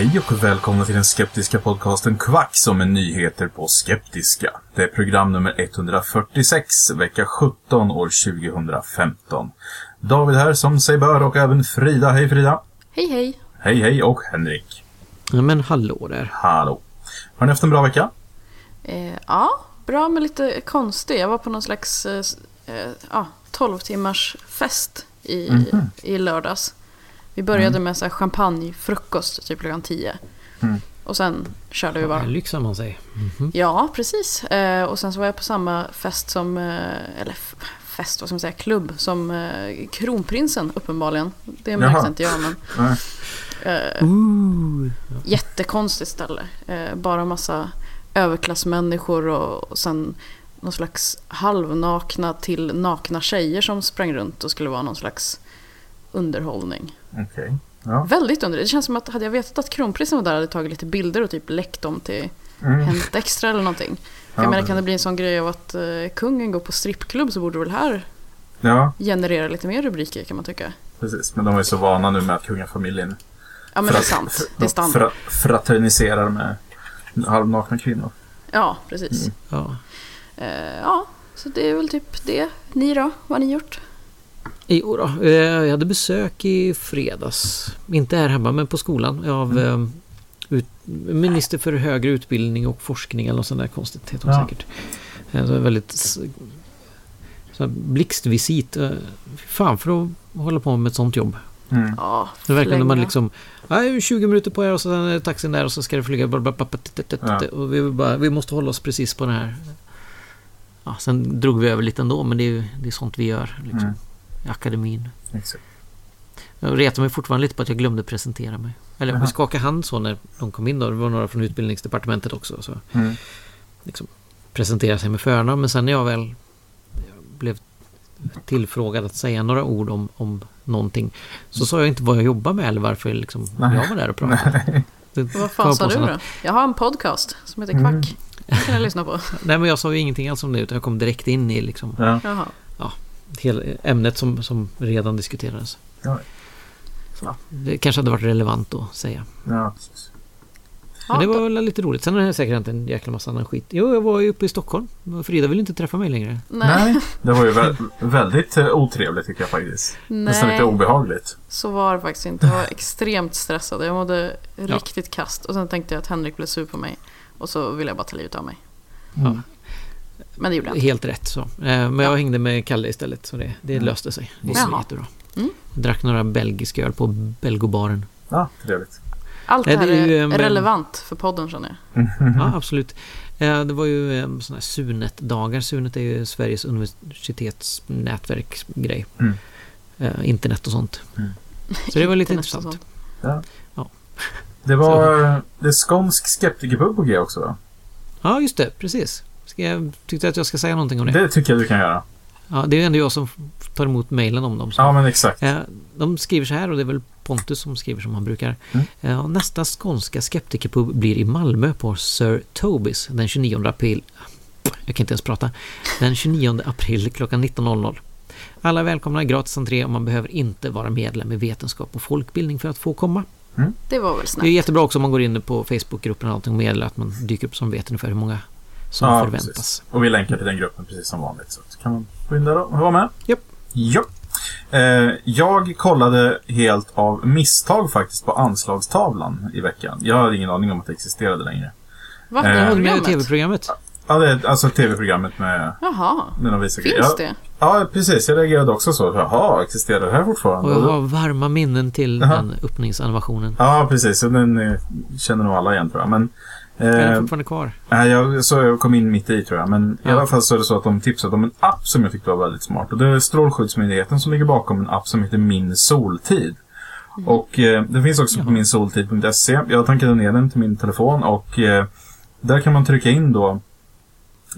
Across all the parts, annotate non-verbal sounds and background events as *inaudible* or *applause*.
Hej och välkomna till den skeptiska podcasten Kvack som är nyheter på skeptiska. Det är program nummer 146, vecka 17 år 2015. David här som sig bör och även Frida. Hej Frida! Hej hej! Hej hej och Henrik. Ja, men hallå där. Hallå! Har ni haft en bra vecka? Eh, ja, bra men lite konstig. Jag var på någon slags eh, eh, ja, 12 timmars fest i, Mhm. i lördags. Vi började med så här champagnefrukost typ klockan 10. Mm. Och sen körde vi bara. Lyxar man sig. Mhm. Ja, precis. Eh, och sen så var jag på samma fest som, eh, eller f- fest, vad ska man säga, klubb som eh, kronprinsen uppenbarligen. Det Jaha. inte jag men. Eh, Ooh. jättekonstigt ställe. Eh, bara massa överklassmänniskor och, och sen någon slags halvnakna till nakna tjejer som sprang runt och skulle vara någon slags underhållning. Okej. Ja. Väldigt under. Det känns som att hade jag vetat att kronprinsen var där hade jag tagit lite bilder och typ läckt dem till Mm. Hänt Extra eller någonting. För Ja, jag menar, men- kan det bli en sån grej av att eh, kungen går på strippklubb så borde det väl här ja, generera lite mer rubriker kan man tycka. precis. Men de är så vana nu med att kungafamiljen Ja men det är sant. Det är standard. fra- fraterniserar med halvnakna kvinnor. Ja, precis. Mm. Ja. Eh, ja, så det är väl typ det. Ni då? Vad har ni gjort? Jo då, eh, jag hade besök i fredags. Inte här hemma men på skolan av eh, ut, minister för högre utbildning och forskning eller något sånt där konstigt heter hon Ja. säkert. Eh, Så väldigt så blixtvisit. Fan för att hålla på med ett sånt jobb. Mm. Ja, Det verkar när man liksom "Ja, 20 minuter på er och så sen är taxin där och så ska det flyga bla, bla, bla, bla, tit, tit, Ja. och vi, bara, vi måste hålla oss precis på den här. Ja, sen drog vi över lite ändå men det är det är sånt vi gör liksom, Mm. I akademin. Exakt. Jag retar mig fortfarande lite på att jag glömde presentera mig. Eller Jaha. vi skakade hand så när de kom in då. Det var några från utbildningsdepartementet också. Så Mm. liksom presentera sig med förnamn. Men sen när jag väl blev tillfrågad att säga några ord om, om någonting. Så sa jag inte vad jag jobbar med eller varför liksom jag var där och pratade. *laughs* Det Vad fan sa du då? att- Jag har en podcast som heter Mm. Kvack. Den kan jag lyssna på. *laughs* Nej men jag sa ju ingenting alls om det utan jag kom direkt in i liksom Ja. Ämnet som, som redan diskuterades. Ja. Så, det kanske hade varit relevant att säga. Ja, precis. Men det Ja, var väl lite roligt. Sen har det säkert hänt en jäkla massa annan skit. Jo, jag var ju uppe i Stockholm. Frida vill inte träffa mig längre. Nej, Nej, det var ju vä- *laughs* väldigt eh, otrevligt tycker jag faktiskt. Nästan lite nej obehagligt. så var det faktiskt inte. Jag var extremt stressad. Jag mådde riktigt kast. Och sen tänkte jag att Henrik blev sur på mig. Och så ville jag bara ta livet av mig. Mm. Ja. Men det gjorde inte. Helt rätt så. Eh, Men jag hängde med Kalle istället så det, det Mm. löste sig. Det var jättebra. Mm. Drack några belgisk öl på Belgobaren. Ja, trevligt. Allt det här det är är, ju en- relevant för podden känner jag. Mhm. Ja, absolut. Eh, Det var ju eh, såna här Sunet-dagar. Sunet är ju Sveriges universitetsnätverksgrej. Mm. Eh, Internet och sånt. Mm. Så det var lite intressant. sånt. Det var det är skånsk skeptikerpub på G också va? Ja, just det. Precis. Ska jag, tyckte att jag ska säga någonting om det. Det tycker jag du kan göra. Ja, det är ändå jag som tar emot mejlen om dem. Så. Ja, men exakt. Eh, De skriver så här och det är väl Pontus som skriver som han brukar. Mm. Eh, Nästa skånska skeptikerpub blir i Malmö på Sir Tobis den 29 april. Jag kan inte ens prata. Den 29 april klockan 19.00. Alla är välkomna, gratis entré och man behöver inte vara medlem i vetenskap och folkbildning för att få komma. Det var väl Det är jättebra också om man går in på Facebookgruppen och allting och meddelar att man dyker upp som vet ungefär hur många som Ja, förväntas. precis. Och vi länkar till den gruppen precis som vanligt. Så kan man gå in där och vara med. Japp. Ja. Eh, jag kollade helt av misstag faktiskt på anslagstavlan i veckan. Jag hade ingen aning om att det existerade längre. Va? Eh, Ja, med Programmet? tv-programmet. Ja, det är alltså tv-programmet med, Jaha. med de Finns ja, det? Ja, precis. Jag reagerade också så. Jaha, existerar det här fortfarande? Och jag har varma minnen till Jaha. den öppningsanimationen. Ja, precis. Och Den eh, känner nog alla igen tror jag. Men, Är den eh, fortfarande kvar? nej, jag, så jag kom in mitt i tror jag. Men i Ja. alla fall så är det så att de tipsade om en app som jag tyckte var väldigt smart. Och det är Strålskyddsmyndigheten som ligger bakom en app som heter Min Soltid. Och eh, den finns också på minsoltid.se. Jag tankade ner den till min telefon och eh, där kan man trycka in då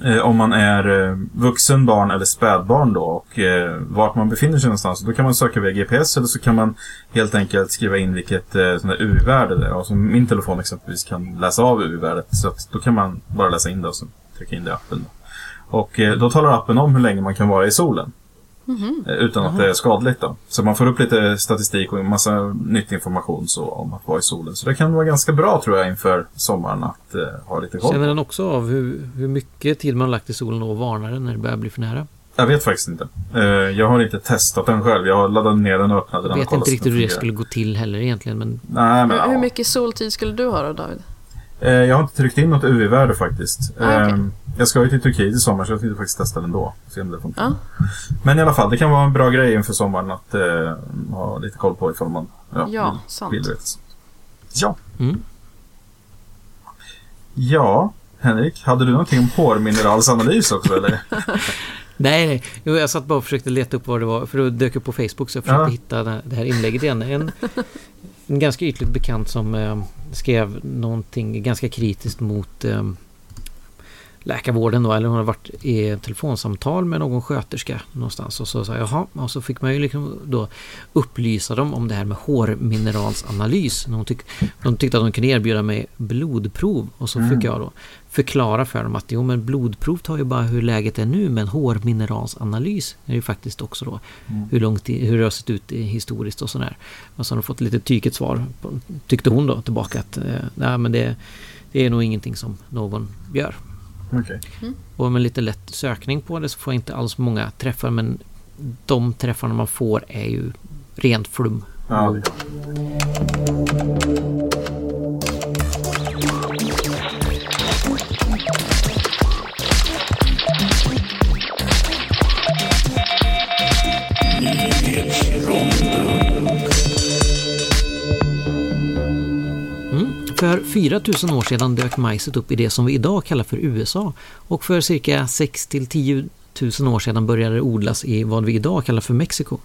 Eh, om man är eh, vuxen, barn eller spädbarn då och eh, vart man befinner sig någonstans. Då kan man söka via GPS eller så kan man helt enkelt skriva in vilket eh, sånt där UV-värde det är. Och min telefon exempelvis kan läsa av UV-värdet. Så att då kan man bara läsa in det och så trycka in det i appen. Och eh, då talar appen om hur länge man kan vara i solen. Eh, Utan att det är skadligt då. Så man får upp lite statistik och en massa nytt information så, om att vara i solen. Så det kan vara ganska bra tror jag inför sommaren att eh, ha lite koll. Känner den också av hur, hur mycket tid man har lagt i solen och varnar den när det börjar bli för nära? Jag vet faktiskt inte. Eh, jag har inte testat den själv. Jag har laddat ner den och öppnat den. Jag vet inte riktigt hur det skulle gå till heller egentligen men Nej, men Hur, hur ja. mycket soltid skulle du ha då David? Eh, Jag har inte tryckt in något UV-värde faktiskt. Ah, okej. Eh, Jag ska ju till Turkiet i sommar så jag tänkte faktiskt testa den då. Se om det funkar. Ja. Men i alla fall, det kan vara en bra grej inför sommaren att eh, ha lite koll på ifall man ja, Ja, vill- sant. vill. Ja. Mm. Ja, Henrik, hade du någonting om hårmineralsanalys också eller? *laughs* Nej, nej. Jo, jag satt bara och försökte leta upp vad det var. För det dök upp på Facebook så jag försökte Ja. hitta det det här inlägget igen. En, en ganska ytligt bekant som eh, skrev någonting ganska kritiskt mot eh, läkarvården då. Eller hon har varit i telefonsamtal med någon sköterska någonstans. Och så sa jag jaha. Och så fick man ju liksom då upplysa dem om det här med hårmineralsanalys. Hon, tyck, de tyckte att de kunde erbjuda mig blodprov. Och så fick jag då förklara för dem att jo men blodprov tar ju bara hur läget är nu men hårmineralsanalys är ju faktiskt också då hur långt hur det har sett ut historiskt och sådär. Och så har de fått lite tyket svar tyckte hon då tillbaka att eh, nej men det, det är nog ingenting som någon gör. Okej. Och med lite lätt sökning på det så får jag inte alls många träffar men de träffarna man får är ju rent flum. Ja, För 4000 år sedan dök majset upp i det som vi idag kallar för USA och för cirka 6 till 10 000 år sedan började det odlas i vad vi idag kallar för Mexiko.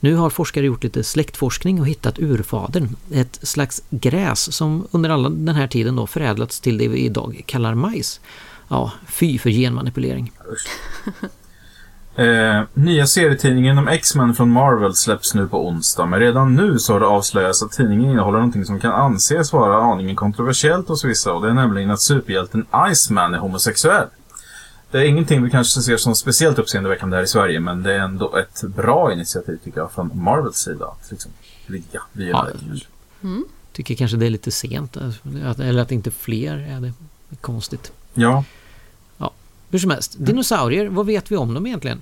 Nu har forskare gjort lite släktforskning och hittat urfadern, ett slags gräs som under alla den här tiden då förädlats till det vi idag kallar majs. Ja, fy för genmanipulering. *laughs* Eh, nya serietidningen om X-Men från Marvel släpps nu på onsdag. Men redan nu så har det avslöjats att tidningen innehåller någonting som kan anses vara aningen kontroversiellt hos vissa. Och det är nämligen att superhjälten Iceman är homosexuell. Det är ingenting vi kanske ser som speciellt uppseendeväckande här i Sverige. Men det är ändå ett bra initiativ tycker jag från Marvels sida. Att liksom ligga vid Ja, United kanske. Tycker kanske det är lite sent, att- eller att inte fler är det. Det är konstigt. Ja, Hur som helst, dinosaurier, vad vet vi om dem egentligen?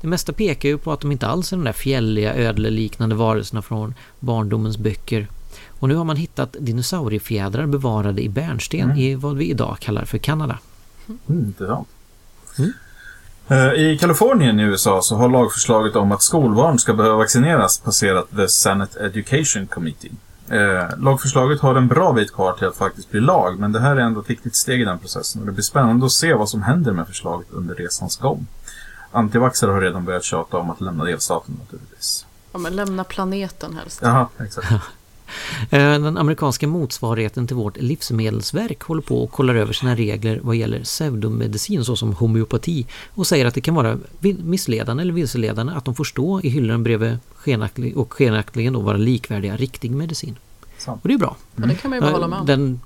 Det mesta pekar ju på att de inte alls är de där fjälliga, ödleliknande varelserna från barndomens böcker. Och nu har man hittat dinosauriefjädrar bevarade i bärnsten i vad vi idag kallar för Kanada. mm, intressant. Mm. Eh, I Kalifornien i USA så har lagförslaget om att skolbarn ska behöva vaccineras passerat The Senate Education Committee. Eh, lagförslaget har en bra bit kvar till att faktiskt bli lag, men det här är ändå ett viktigt steg i den processen och det blir spännande att se vad som händer med förslaget under resans gång. Antivaxxare har redan börjat tjata om att lämna delstaten naturligtvis. Ja, men lämna planeten helst. Jaha, exakt. *laughs* Eh, Den amerikanska motsvarigheten till vårt livsmedelsverk håller på och kollar över sina regler vad gäller pseudomedicin såsom homeopati och säger att det kan vara missledande eller vilseledande att de får stå i hyllan bredvid skenaktig och skenaktigen då vara likvärdiga riktig medicin. Sant. Och det är bra. Ja, det kan man ju bara hålla med om. Den,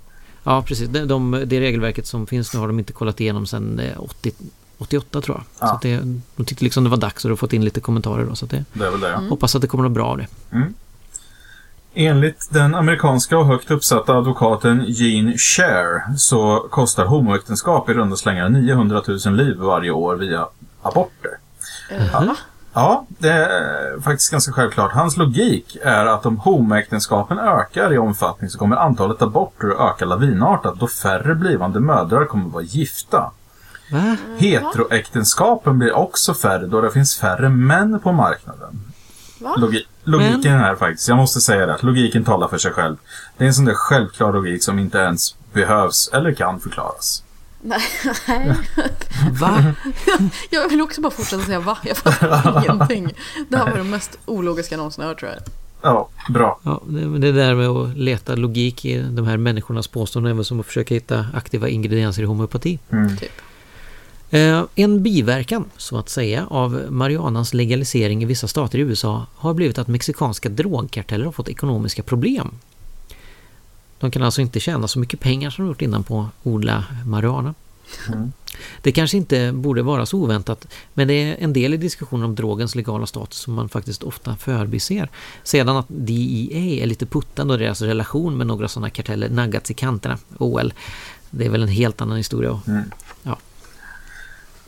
ja precis, de, de, det regelverket som finns nu har de inte kollat igenom sedan eh, 80, 88 tror jag. Ja. Så att det, de tyckte liksom det var dags och de har fått in lite kommentarer då. Så att det, Det är väl det. ja. hoppas att det kommer att bra av det. Enligt den amerikanska och högt uppsatta advokaten Gene Cher så kostar homoäktenskap i runda slängar 900 000 liv varje år via aborter. Eh, va? Ja, det är faktiskt ganska självklart. Hans logik är att om homoäktenskapen ökar i omfattning så kommer antalet aborter att öka lavinartat då färre blivande mödrar kommer att vara gifta. Va? Heteroäktenskapen blir också färre då det finns färre män på marknaden. Va? Logi logiken är faktiskt, jag måste säga det, att logiken talar för sig själv. Det är en sån där självklar logik som inte ens behövs eller kan förklaras. Nej. *laughs* Va? *laughs* Jag vill också bara fortsätta säga va? Jag fattar *laughs* ingenting. Det här var det mest ologiska jag någonsin hört tror jag. Ja, bra. Ja, det, det där med att leta logik i de här människornas påståenden är väl som att försöka hitta aktiva ingredienser i homeopati. Mm. Typ. Eh, en biverkan, så att säga, av marijuanans legalisering i vissa stater i USA har blivit att mexikanska drogkarteller har fått ekonomiska problem. De kan alltså inte tjäna så mycket pengar som de gjort innan på att odla marijuana. Det kanske inte borde vara så oväntat, men det är en del i diskussionen om drogens legala status som man faktiskt ofta förbiser. Sedan att DEA är lite puttande och deras relation med några sådana karteller naggats i kanterna. OL, det är väl en helt annan historia. Ja.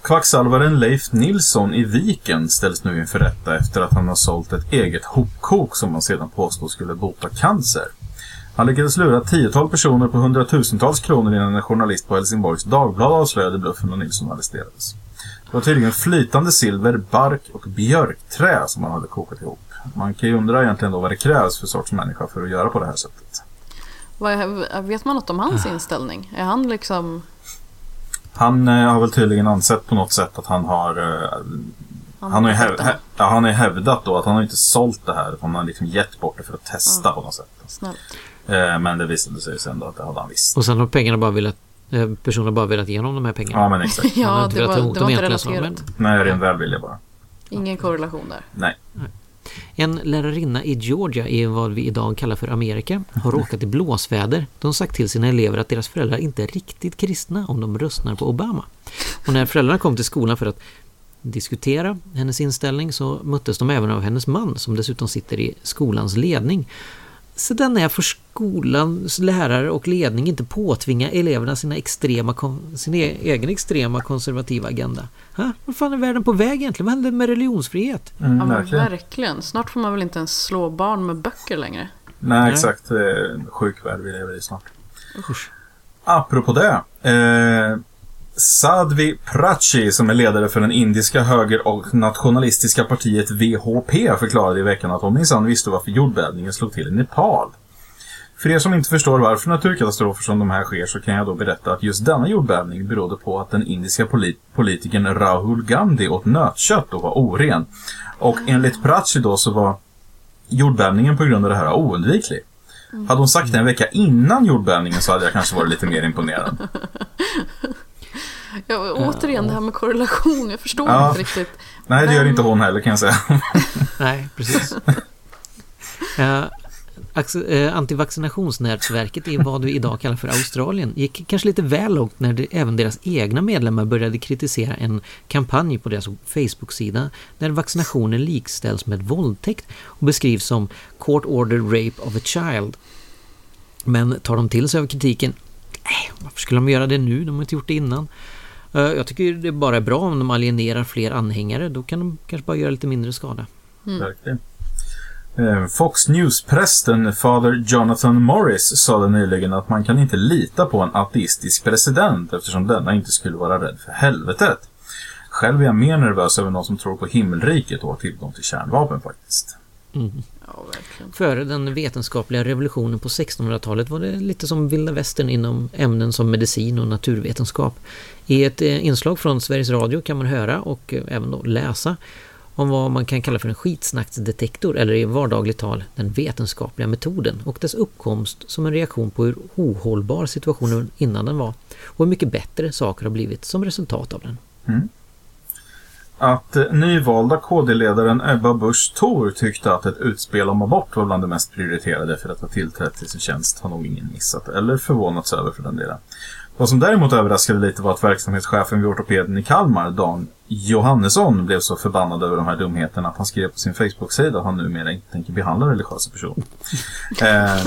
Kvacksalvaren Leif Nilsson i Viken ställs nu inför rätta efter att han har sålt ett eget hopkok som han sedan påstod skulle bota cancer. Han lyckades lura ett tiotal personer på hundratusentals kronor innan en journalist på Helsingborgs Dagblad avslöjade bluffen och Nilsson arresterades. Det var tydligen flytande silver, bark och björkträ som han hade kokat ihop. Man kan ju undra egentligen då vad det krävs för sorts människa för att göra på det här sättet. Vad vet man något om hans inställning? Är han liksom... Han eh, har väl tydligen ansett på något sätt att han har... Eh, han, har ju häv, hä, ja, han har ju hävdat då att han har inte sålt det här. utan Han har liksom gett bort det för att testa på något sätt. Snällt. Eh, men det visade sig sen då att det hade han visst. Och sen har pengarna bara velat, eh, personen har bara velat ge honom de här pengarna. Ja men exakt. *laughs* Han Ja, det var, det var inte relaterat. Nej, ren välvilja bara. Ingen korrelation där. Nej. En lärarinna i Georgia i vad vi idag kallar för Amerika har råkat i blåsväder. De har sagt till sina elever att deras föräldrar inte är riktigt kristna om de röstar på Obama. Och när föräldrarna kom till skolan för att diskutera hennes inställning så möttes de även av hennes man som dessutom sitter i skolans ledning. Så den är för skolans lärare och ledning inte påtvinga eleverna sina extrema, sin e- egen extrema konservativa agenda. Ha? Vad fan är världen på väg egentligen? Vad händer med religionsfrihet? Mm, Ja, men verkligen. verkligen. Snart får man väl inte ens slå barn med böcker längre. Nej, exakt. Är en sjuk värld vi lever i snart. Usch. Apropå det. Eh, Sadvi Prachi, som är ledare för den indiska höger och nationalistiska partiet VHP, förklarade i veckan att hon minsann visste varför jordbävningen slog till i Nepal. För er som inte förstår varför naturkatastrofer som de här sker så kan jag då berätta att just denna jordbävning berodde på att den indiska polit politikern Rahul Gandhi åt nötkött och var oren. Och enligt Prachi då så var jordbävningen på grund av det här oundviklig. Hade hon sagt det en vecka innan jordbävningen så hade jag kanske varit lite mer imponerad. *laughs* Ja, återigen det här med korrelation. Jag förstår Ja. inte riktigt. Nej, det gör inte hon heller kan jag säga. *laughs* Nej, precis. *laughs* Ax- eh, Antivaccinationsnätverket i vad vi idag kallar för Australien gick kanske lite väl långt när det, även deras egna medlemmar började kritisera en kampanj på deras Facebook-sida där vaccinationer likställs med våldtäkt och beskrivs som Court Order Rape of a Child. Men tar de till sig av kritiken? Nej, varför skulle de göra det nu? De har inte gjort det innan. Eh, Jag tycker det bara är bra om de alienerar fler anhängare. Då kan de kanske bara göra lite mindre skada. Verkligen. Eh, Fox News-prästen Father Jonathan Morris sade nyligen att man kan inte lita på en ateistisk president eftersom denna inte skulle vara rädd för helvetet. Själv är jag mer nervös över någon som tror på himmelriket och har tillgång till kärnvapen faktiskt. Ja, verkligen. Före den vetenskapliga revolutionen på 1600-talet var det lite som vilda västern inom ämnen som medicin och naturvetenskap. I ett eh, inslag från Sveriges Radio kan man höra och eh, även då läsa om vad man kan kalla för en skitsnacksdetektor eller i vardagligt tal den vetenskapliga metoden och dess uppkomst som en reaktion på hur ohållbar situationen innan den var och hur mycket bättre saker har blivit som resultat av den. Mm. Att eh, nyvalda KD-ledaren Ebba Busch Thor tyckte att ett utspel om abort var bland det mest prioriterade för att ha tillträtt till sin tjänst har nog ingen missat eller förvånats över för den delen. Vad som däremot överraskade lite var att verksamhetschefen vid ortopeden i Kalmar, Dan Johannesson, blev så förbannad över de här dumheterna att han skrev på sin Facebook-sida att han numera inte tänker behandla religiösa personer. *laughs* eh,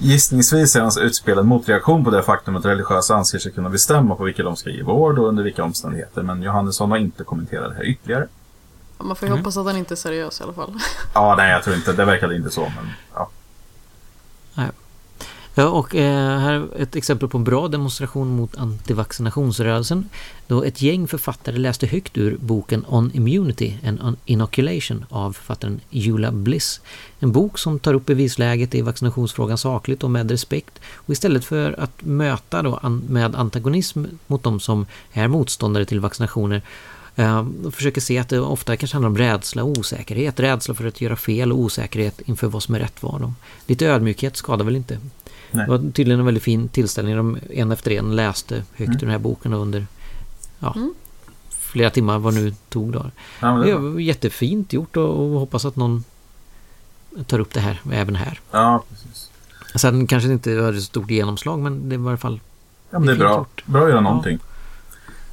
gissningsvis är hans utspel en motreaktion på det faktum att religiösa anser sig kunna bestämma på vilka de ska ge vård och under vilka omständigheter, men Johannesson har inte kommenterat det här ytterligare. Man får ju mm. hoppas att han inte är seriös i alla fall. ja, nej, jag tror inte. Det verkade inte så, men ja. Ja, och eh, här är ett exempel på en bra demonstration mot antivaccinationsrörelsen. Då ett gäng författare läste högt ur boken On Immunity and Inoculation av författaren Eula Bliss. En bok som tar upp bevisläget i vaccinationsfrågan sakligt och med respekt. Och istället för att möta då an med antagonism mot de som är motståndare till vaccinationer och försöker se att det ofta kanske handlar om rädsla och osäkerhet. Rädsla för att göra fel och osäkerhet inför vad som är rätt var. Lite ödmjukhet skadar väl inte. Nej. Det var tydligen en väldigt fin tillställning. De en efter en läste högt mm. den här boken under ja, mm. flera timmar vad nu tog. Då. Ja, det, var jättefint gjort och, och hoppas att någon tar upp det här även här. Ja, precis. Sen kanske det inte har ett stort genomslag men det var i alla fall Ja, men det är bra. Gjort. Bra att göra någonting.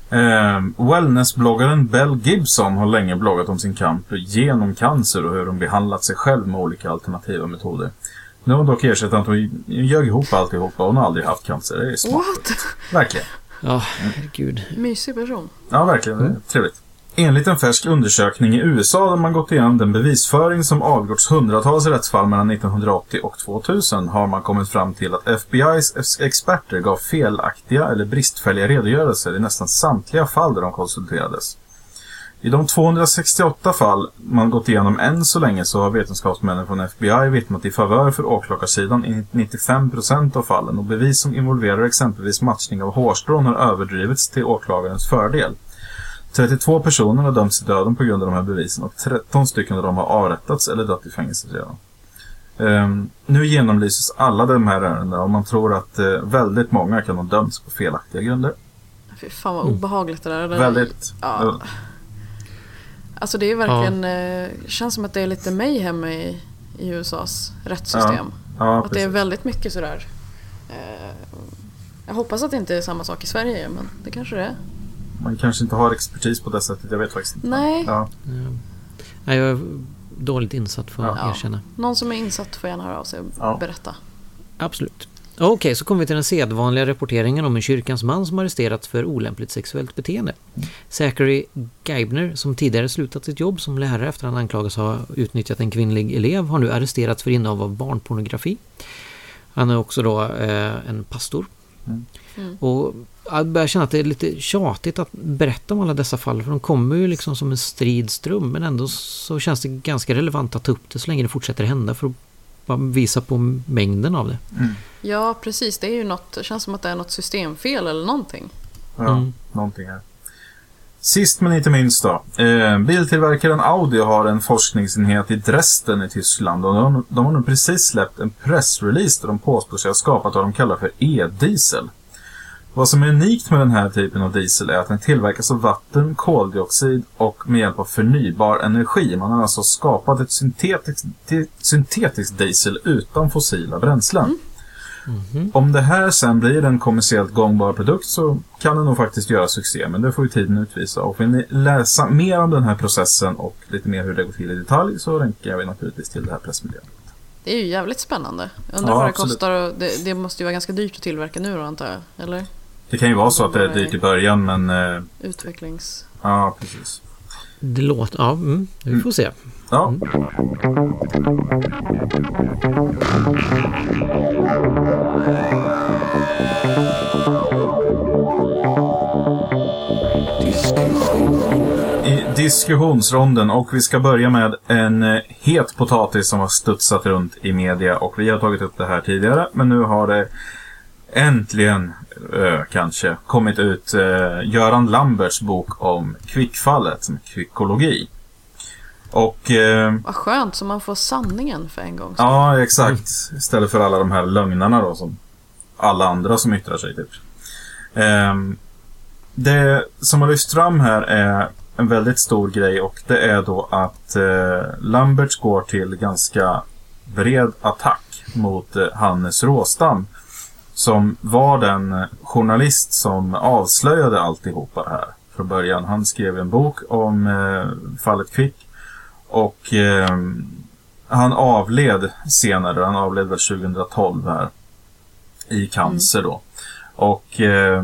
Ja. Eh, Wellnessbloggaren Bell Gibson har länge bloggat om sin kamp genom cancer och hur hon behandlat sig själv med olika alternativa metoder. Nu har hon dock erkänt att hon ljög ihop alltihopa. Hon har aldrig haft cancer. Det är smart. What? Verkligen. Ja, herregud. Mysig person. Ja, verkligen. Mm. Trevligt. Enligt en färsk undersökning i USA där man gått igenom den bevisföring som avgjorts hundratals rättsfall mellan 1980 och 2000 har man kommit fram till att FBI's experter gav felaktiga eller bristfälliga redogörelser i nästan samtliga fall där de konsulterades. I de 268 fall man gått igenom än så länge så har vetenskapsmännen från FBI vittnat i favör för åklagarsidan i 95% av fallen och bevis som involverar exempelvis matchning av hårstrån har överdrivits till åklagarens fördel. 32 personer har dömts till döden på grund av de här bevisen och 13 stycken av dem har avrättats eller dött i fängelse redan. Um, nu genomlyses alla de här ärendena och man tror att uh, väldigt många kan ha dömts på felaktiga grunder. Fy fan vad obehagligt det där är. Väldigt. Ja. Alltså det är verkligen, ja. eh, känns som att det är lite mayhem i, i USAs rättssystem. Ja. Ja, att det är väldigt mycket sådär. Eh, jag hoppas att det inte är samma sak i Sverige men det kanske det är. Man kanske inte har expertis på det sättet, jag vet faktiskt inte. Nej. Ja. Nej, jag är dåligt insatt får jag erkänna. Någon som är insatt får gärna höra av sig och berätta. Absolut. Okej, okay, så kommer vi till den sedvanliga rapporteringen om en kyrkans man som arresterats för olämpligt sexuellt beteende. Zachary Geibner, som tidigare slutat sitt jobb som lärare efter att han anklagas ha utnyttjat en kvinnlig elev, har nu arresterats för innehav av barnpornografi. Han är också då eh, en pastor. Mm. Och jag börjar känna att det är lite tjatigt att berätta om alla dessa fall, för de kommer ju liksom som en stridström, men ändå så känns det ganska relevant att ta upp det så länge det fortsätter hända för att bara visa på mängden av det. Mm. Ja, precis. Det är ju något, det känns som att det är något systemfel eller någonting. Ja, mm. någonting här. Sist men inte minst då. Eh, biltillverkaren Audi har en forskningsenhet i Dresden i Tyskland och de, de har nu precis släppt en pressrelease där de påstår sig ha skapat vad de kallar för e-diesel. Vad som är unikt med den här typen av diesel är att den tillverkas av vatten, koldioxid och med hjälp av förnybar energi. Man har alltså skapat ett syntetiskt, syntetiskt diesel utan fossila bränslen. Mm. Mm -hmm. Om det här sen blir en kommersiellt gångbar produkt så kan det nog faktiskt göra succé, men det får ju tiden utvisa. Och vill ni läsa mer om den här processen och lite mer hur det går till i detalj så länkar vi naturligtvis till det här pressmeddelandet. Det är ju jävligt spännande. Jag undrar ja, vad det absolut. kostar och det, det, måste ju vara ganska dyrt att tillverka nu då antar jag, eller? Det kan ju vara så att det är dyrt i början men... Eh, Utvecklings... Ja, precis. Det låter... Ja, mm, vi får se. Ja. Mm. I diskussionsronden och vi ska börja med en eh, het potatis som har studsat runt i media och vi har tagit upp det här tidigare men nu har det äntligen ö, kanske kommit ut eh, Göran Lamberts bok om kvickfallet, kvickologi. Och... Eh, Vad skönt, så man får sanningen för en gång. ja, exakt. Istället för alla de här lögnerna då som alla andra som yttrar sig typ. Ehm, det som har lyfts fram här är en väldigt stor grej och det är då att eh, Lamberts går till ganska bred attack mot eh, Hannes Råstam. Som var den journalist som avslöjade alltihopa det här från början. Han skrev en bok om eh, fallet Quick. Och eh, han avled senare, han avled väl 2012 här. I cancer då. Och eh,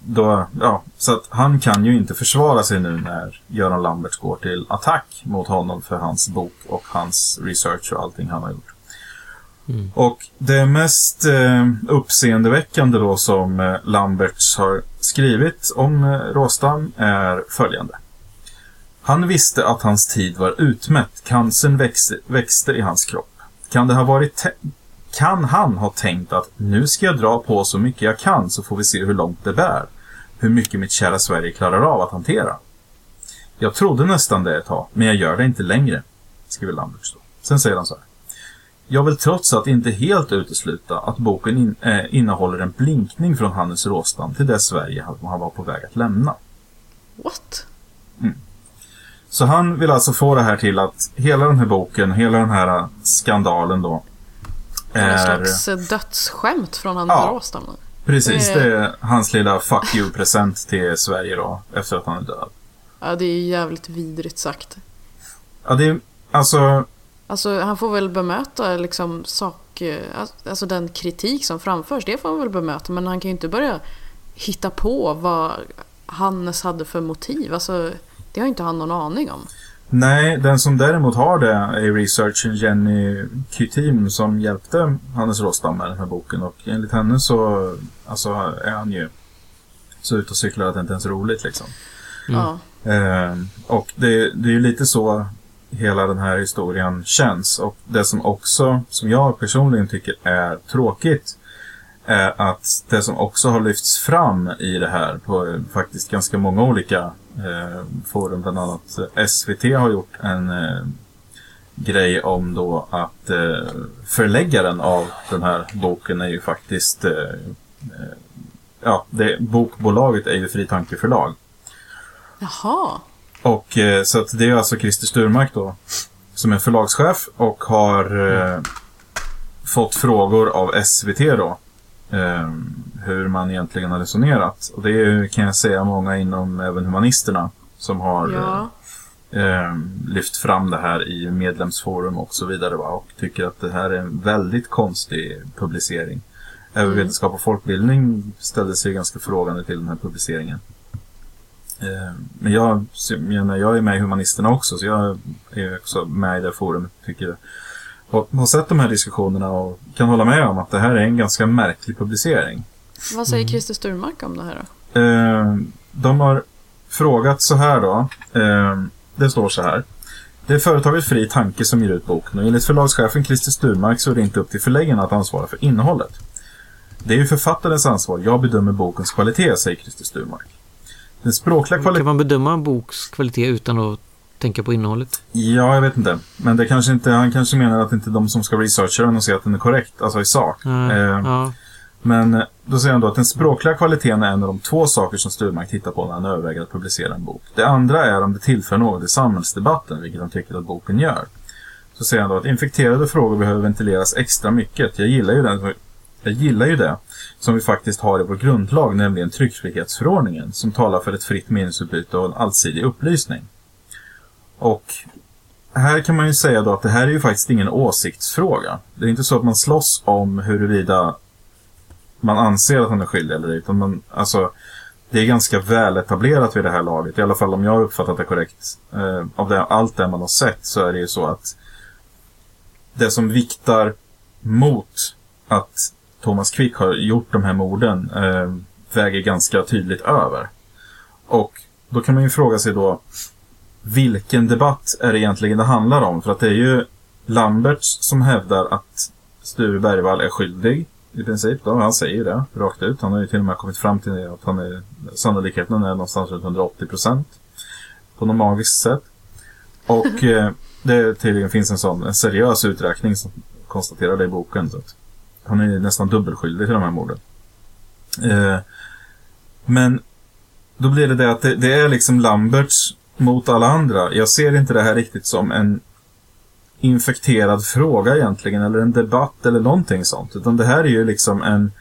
då, ja, så att han kan ju inte försvara sig nu när Göran Lamberts går till attack mot honom för hans bok och hans research och allting han har gjort. Mm. Och det mest eh, uppseendeväckande då som eh, Lamberts har skrivit om eh, Råstam är följande. Han visste att hans tid var utmätt. Cancern växte, växte i hans kropp. Kan det ha varit kan han ha tänkt att nu ska jag dra på så mycket jag kan så får vi se hur långt det bär. Hur mycket mitt kära Sverige klarar av att hantera. Jag trodde nästan det ett tag, men jag gör det inte längre, skriver Lamberts då. Sen säger han så här. Jag vill trots allt inte helt utesluta att boken in, eh, innehåller en blinkning från Hannes Råstam till det Sverige han var på väg att lämna. What? Så han vill alltså få det här till att hela den här boken, hela den här eh, skandalen då är... slags eh, dödsskämt från Hannes Ja. Råstam. Precis, Eh. det är hans lilla fuck you-present till Sverige då, efter att han är död. Ja, det är ju jävligt vidrigt sagt. Ja, det är alltså... Alltså, han får väl bemöta liksom sak... eh, Alltså den kritik som framförs, det får han väl bemöta. Men han kan ju inte börja hitta på vad Hannes hade för motiv. Alltså, det har inte han någon aning om. Nej, den som däremot har det är researchen Jenny Kytim som hjälpte Hannes Råstam med den här boken. Och enligt henne så alltså, är han ju så ute och cyklar att det inte ens är roligt liksom. Ja. Eh, och det, det är ju lite så hela den här historien känns. Och det som också, som jag personligen tycker är tråkigt, är att det som också har lyfts fram i det här på faktiskt ganska många olika eh, forum, bland annat SVT har gjort en eh, grej om då att eh, förläggaren av den här boken är ju faktiskt, eh, eh, ja, det, bokbolaget är ju Fri Tanke förlag. Jaha. Och eh, så det är alltså Christer Sturmark då som är förlagschef och har eh, fått frågor av SVT då. Eh, hur man egentligen har resonerat. Och det är kan jag säga, många inom även humanisterna som har Ja. eh, lyft fram det här i medlemsforum och så vidare. Va? Och tycker att det här är en väldigt konstig publicering. Även Vetenskap och folkbildning ställde sig ganska frågande till den här publiceringen. Eh, Men jag, jag, menar, jag är med i Humanisterna också, så jag är också med i det forumet. Tycker, och har sett de här diskussionerna och kan hålla med om att det här är en ganska märklig publicering. Vad säger Christer Sturmark om det här då? Eh, de har frågat så här då. Eh, det står så här. Det är företaget Fri Tanke som ger ut boken och enligt förlagschefen Christer Sturmark så är det inte upp till förläggarna att ansvara för innehållet. Det är ju författarens ansvar. Jag bedömer bokens kvalitet, säger Christer Sturmark. Den språkliga Kan kvaliteten... man bedöma en boks kvalitet utan att tänka på innehållet? Ja, jag vet inte. Men det kanske inte, han kanske menar att inte de som ska researcha den och se att den är korrekt, alltså i sak. Nej, Eh, ja. Men eh, då säger han då att den språkliga kvaliteten är en av de två saker som Sturmark tittar på när han överväger att publicera en bok. Det andra är om det tillför något i samhällsdebatten, vilket han tycker att boken gör. Så säger han då att infekterade frågor behöver ventileras extra mycket. Jag gillar ju den jag gillar ju det som vi faktiskt har i vår grundlag, nämligen tryckfrihetsförordningen, som talar för ett fritt meningsutbyte och en allsidig upplysning. Och här kan man ju säga då att det här är ju faktiskt ingen åsiktsfråga. Det är inte så att man slåss om huruvida man anser att han är skyldig eller ej, utan man, alltså, det är ganska väl etablerat vid det här laget, i alla fall om jag har uppfattat det korrekt. Eh, av det, allt det man har sett så är det ju så att det som viktar mot att Thomas Quick har gjort de här morden eh, väger ganska tydligt över. Och då kan man ju fråga sig då vilken debatt är det egentligen det handlar om? För att det är ju Lamberts som hävdar att Sture Bergvall är skyldig i princip. Då. Han säger ju det rakt ut. Han har ju till och med kommit fram till det, att han är, sannolikheten är någonstans runt 180 procent. På något magiskt sätt. Och eh, det tydligen finns en sån en seriös uträkning som konstaterar det i boken. Så att han är nästan dubbelskyldig till de här morden. Eh, men då blir det det att det, det är liksom Lamberts mot alla andra. Jag ser inte det här riktigt som en infekterad fråga egentligen, eller en debatt eller någonting sånt. Utan det här är ju liksom en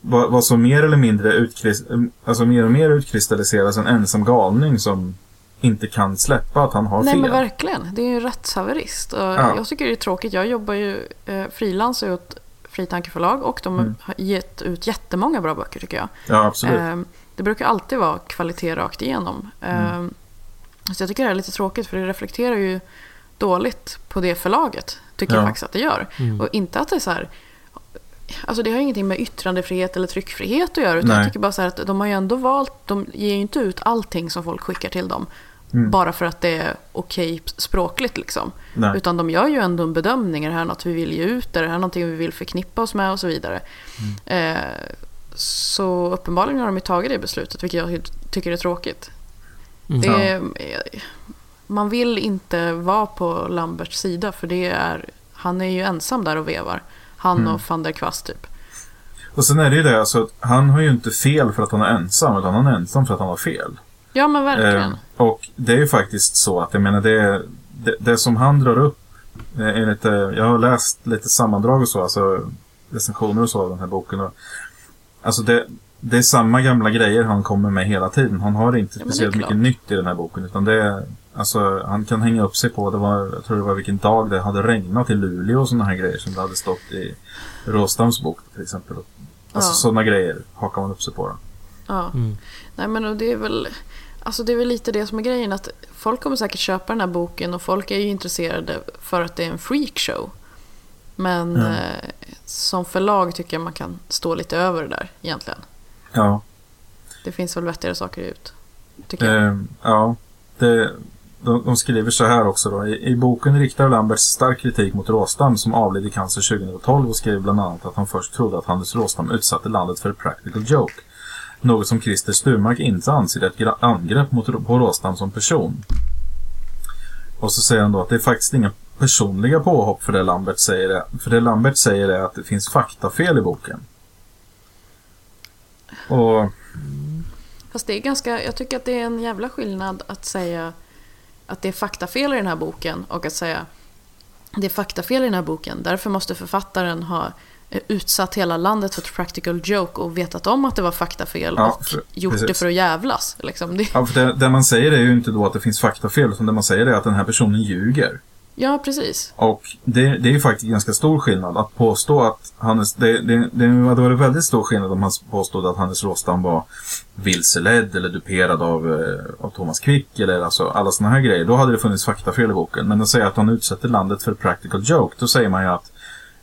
vad, vad som mer eller mindre utkrist, alltså mer och mer utkristalliseras en ensam galning som inte kan släppa att han har Nej fel. men verkligen. Det är ju en rättshaverist. Ja. Jag tycker det är tråkigt. Jag jobbar ju eh, frilans åt Fritankeförlag och de Mm. har gett ut jättemånga bra böcker tycker jag. Ja, absolut. Ehm, det brukar alltid vara kvalitet rakt igenom. Ehm, Så jag tycker det är lite tråkigt för det reflekterar ju dåligt på det förlaget. Tycker Ja. jag faktiskt att det gör. Och inte att det är så här... Alltså det har ingenting med yttrandefrihet eller tryckfrihet att göra. Utan Nej. jag tycker bara så här att de har ju ändå valt... De ger ju inte ut allting som folk skickar till dem. Bara för att det är okej språkligt liksom. Nej. Utan de gör ju ändå en bedömning. Är det här något vi vill ge ut? Är det här någonting vi vill förknippa oss med? Och så vidare. Eh, så uppenbarligen har de ju tagit det beslutet, vilket jag tycker är tråkigt. Det är, eh, man vill inte vara på Lamberts sida, för det är, han är ju ensam där och vevar. Han och van der Kvast typ. Och sen är det ju det, alltså, att han har ju inte fel för att han är ensam, utan han är ensam för att han har fel. Ja men verkligen. Eh, och det är ju faktiskt så att, jag menar, det, det, det som han drar upp, enligt, eh, jag har läst lite sammandrag och så, alltså recensioner och så av den här boken. Och, alltså det, det är samma gamla grejer han kommer med hela tiden. Han har inte Ja, speciellt mycket nytt i den här boken, utan det är, alltså han kan hänga upp sig på, det var, jag tror det var vilken dag det hade regnat i Luleå och sådana här grejer som det hade stått i Råstams bok till exempel. Alltså Ja. sådana grejer hakar man upp sig på. Då. Ja. Nej men och det är väl Alltså det är väl lite det som är grejen att folk kommer säkert köpa den här boken och folk är ju intresserade för att det är en freakshow. Men Mm. eh, som förlag tycker jag man kan stå lite över det där egentligen. Ja. Det finns väl vettigare saker ut. Tycker jag. Eh, ja, det, de, de skriver så här också då. I, I boken riktar Lambert stark kritik mot Råstam som avled i cancer 2012 och skrev bland annat att han först trodde att Hannes Råstam utsatte landet för ett practical joke. Något som Christer Sturmark inte anser är ett angrepp mot, på Råstam som person. Och så säger han då att det är faktiskt inga personliga påhopp för det Lambert säger. Är, för det Lambert säger är att det finns faktafel i boken. Och Fast det är ganska, jag tycker att det är en jävla skillnad att säga att det är faktafel i den här boken och att säga det är faktafel i den här boken. Därför måste författaren ha eh, utsatt hela landet för ett practical joke och vetat om att det var faktafel Ja, och för- gjort det precis. för att jävlas. Liksom. Det, Ja, för det, det man säger är ju inte då att det finns faktafel, utan det man säger är att den här personen ljuger. ja, precis. Och det, det är ju faktiskt ganska stor skillnad att påstå att Hannes... Det, det, det hade varit väldigt stor skillnad om han påstod att Hannes Råstam var vilseledd eller duperad av, eh, av Thomas Quick eller alltså alla sådana här grejer. Då hade det funnits faktafel i boken. Men att säga att han utsätter landet för practical joke, då säger man ju att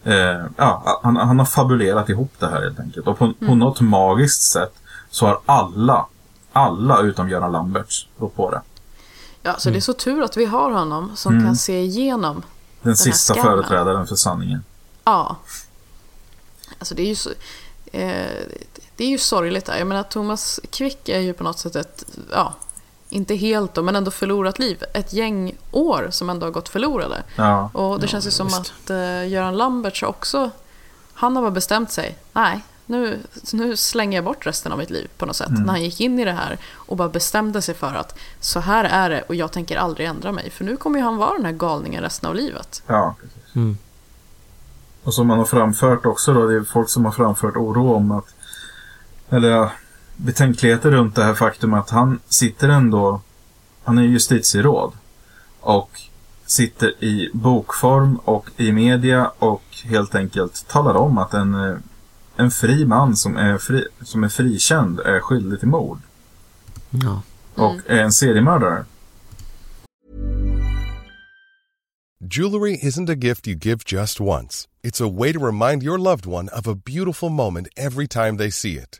eh, ja, han, han har fabulerat ihop det här helt enkelt. Och på, på något magiskt sätt så har alla, alla utom Göran Lamberts gått på det. Ja, så det är så tur att vi har honom som Mm. kan se igenom. Den här sista skammen. företrädaren för sanningen. Ja. Alltså det är ju så... Eh, det är ju sorgligt. Jag menar Thomas Quick är ju på något sätt ett... Ja, inte helt då, men ändå förlorat liv. Ett gäng år som ändå har gått förlorade. Ja. Och det känns ju som att eh, Göran Lamberts också... Han har bara bestämt sig. Nej, nu, nu slänger jag bort resten av mitt liv på något sätt. När han gick in i det här och bara bestämde sig för att så här är det och jag tänker aldrig ändra mig. För nu kommer ju han vara den här galningen resten av livet. Ja, precis. Mm. Och som man har framfört också då, det är folk som har framfört oro om att, eller ja, betänkligheter runt det här faktum att han sitter ändå, han är justitieråd och sitter i bokform och i media och helt enkelt talar om att en, eh, en fri man som är, fri, som är frikänd är skyldig till mord Ja. och är en seriemördare. Jewelry isn't a gift you give just once. It's a way to remind your loved one of a beautiful moment every time they see it.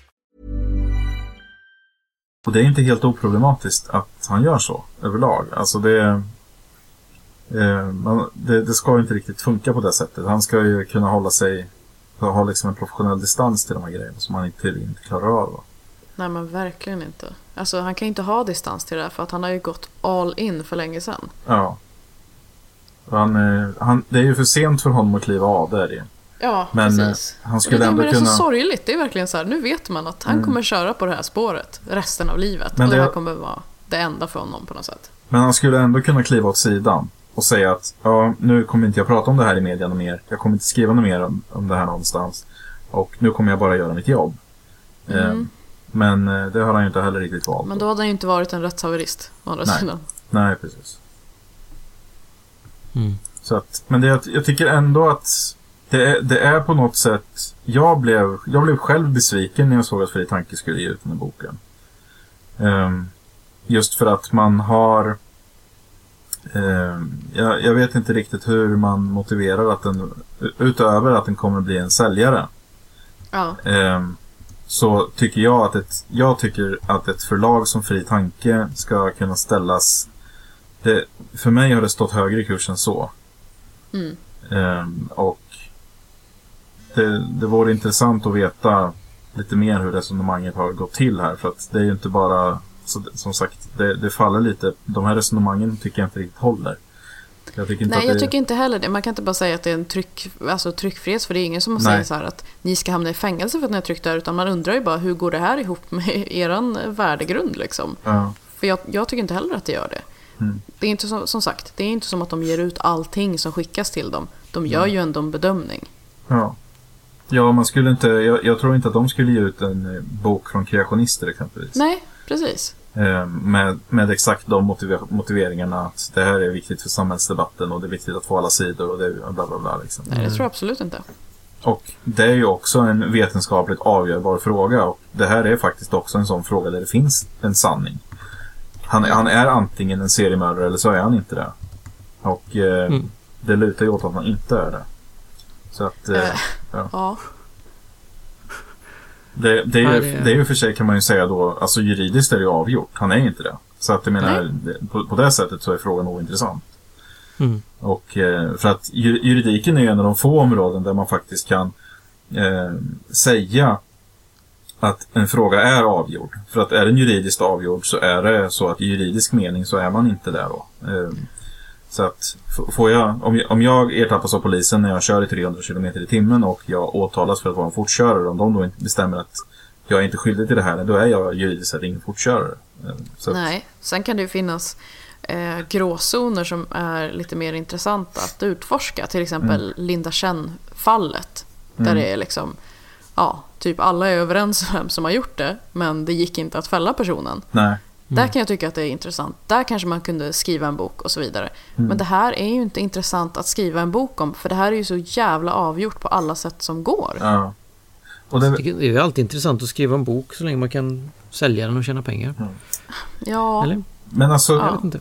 Och det är inte helt oproblematiskt att han gör så överlag. Alltså det, eh, man, det, det ska ju inte riktigt funka på det sättet. Han ska ju kunna hålla sig, ha liksom en professionell distans till de här grejerna som han inte, inte klarar av. Nej men verkligen inte. Alltså han kan ju inte ha distans till det här för att han har ju gått all in för länge sedan. Ja. Han, eh, han, det är ju för sent för honom att kliva av, det är det. Ja, Men eh, precis. han skulle det, ändå men det är kunna... så sorgligt. Det är verkligen så här, nu vet man att han kommer köra på det här spåret resten av livet. Men och det det- här kommer vara det enda för honom på något sätt. Men han skulle ändå kunna kliva åt sidan och säga att ja, nu kommer inte jag prata om det här i media något mer. Jag kommer inte skriva något mer om, om det här någonstans. Och nu kommer jag bara göra mitt jobb. Eh, men eh, det har han ju inte heller riktigt valt. Mm. Men då hade han ju inte varit en rättshaverist, å andra Nej. sidan. Nej, precis. Mm. Så att, men det, jag tycker ändå att det är, det är på något sätt... Jag blev, jag blev själv besviken när jag såg att Fri Tanke skulle ge ut den här boken. Ehm, just för att man har... ehm, jag, jag vet inte riktigt hur man motiverar att den... Utöver att den kommer bli en säljare. Ja, Ehm, så tycker jag att ett, jag tycker att ett förlag som Fri Tanke ska kunna ställas... Det, för mig har det stått högre i kurs än så. Mm. Ehm, och det, det vore intressant att veta lite mer hur resonemanget har gått till här. För att det är ju inte bara... Så, som sagt, det, det faller lite. De här resonemangen tycker jag inte riktigt håller. Jag tycker inte Nej, jag det, tycker inte heller det. Man kan inte bara säga att det är en tryck, alltså tryckfrihet. För det är ingen som Nej. säger så här att ni ska hamna i fängelse för att ni har tryckt det här. Utan man undrar ju bara hur går det här ihop med *laughs* eran värdegrund liksom. Ja, För jag, jag tycker inte heller att det gör det. Mm. Det är inte som, som sagt, det är inte som att de ger ut allting som skickas till dem. De gör Mm. ju ändå en bedömning. ja. Ja, man skulle inte... Jag, jag tror inte att de skulle ge ut en eh, bok från kreationister exempelvis. Nej, precis. Eh, med, med exakt de motive- motiveringarna att det här är viktigt för samhällsdebatten och det är viktigt att få alla sidor och det bla bla bla. Liksom. Nej, det tror jag absolut inte. Och det är ju också en vetenskapligt avgörbar fråga och det här är faktiskt också en sån fråga där det finns en sanning. Han, han är antingen en seriemördare eller så är han inte det. Och eh, Mm. det lutar ju åt att han inte är det. Så att... Eh, Eh, *laughs* Ja, Det, det, är Ja, ju, det- är ju för sig kan man ju säga då, alltså juridiskt är det ju avgjort. Han är inte det. Så att jag menar, på, på det sättet så är frågan ointressant. Mm. Och eh, för att ju- juridiken är ju en av de få områden där man faktiskt kan eh, säga att en fråga är avgjord. För att är den juridiskt avgjord så är det så att i juridisk mening så är man inte där då. Eh, så att får jag, om jag, om jag ertappas av polisen när jag kör i 300 km i timmen och jag åtalas för att vara en fortkörare, om de då inte bestämmer att jag är inte skyldig till det här, då är jag juridiskt sett ingen fortkörare. Eh, Så att, nej. Sen kan det ju finnas eh, gråzoner som är lite mer intressanta att utforska. Till exempel Linda Chen-fallet. Där det är liksom, ja, typ alla är överens om vem som har gjort det. Men det gick inte att fälla personen. nej. Där kan jag tycka att det är intressant. Där kanske man kunde skriva en bok och så vidare. Mm. Men det här är ju inte intressant att skriva en bok om. För det här är ju så jävla avgjort på alla sätt som går. Ja. Och det, tycker Det är ju alltid intressant att skriva en bok så länge man kan sälja den och tjäna pengar. Ja, Eller? men alltså, Jag vet inte.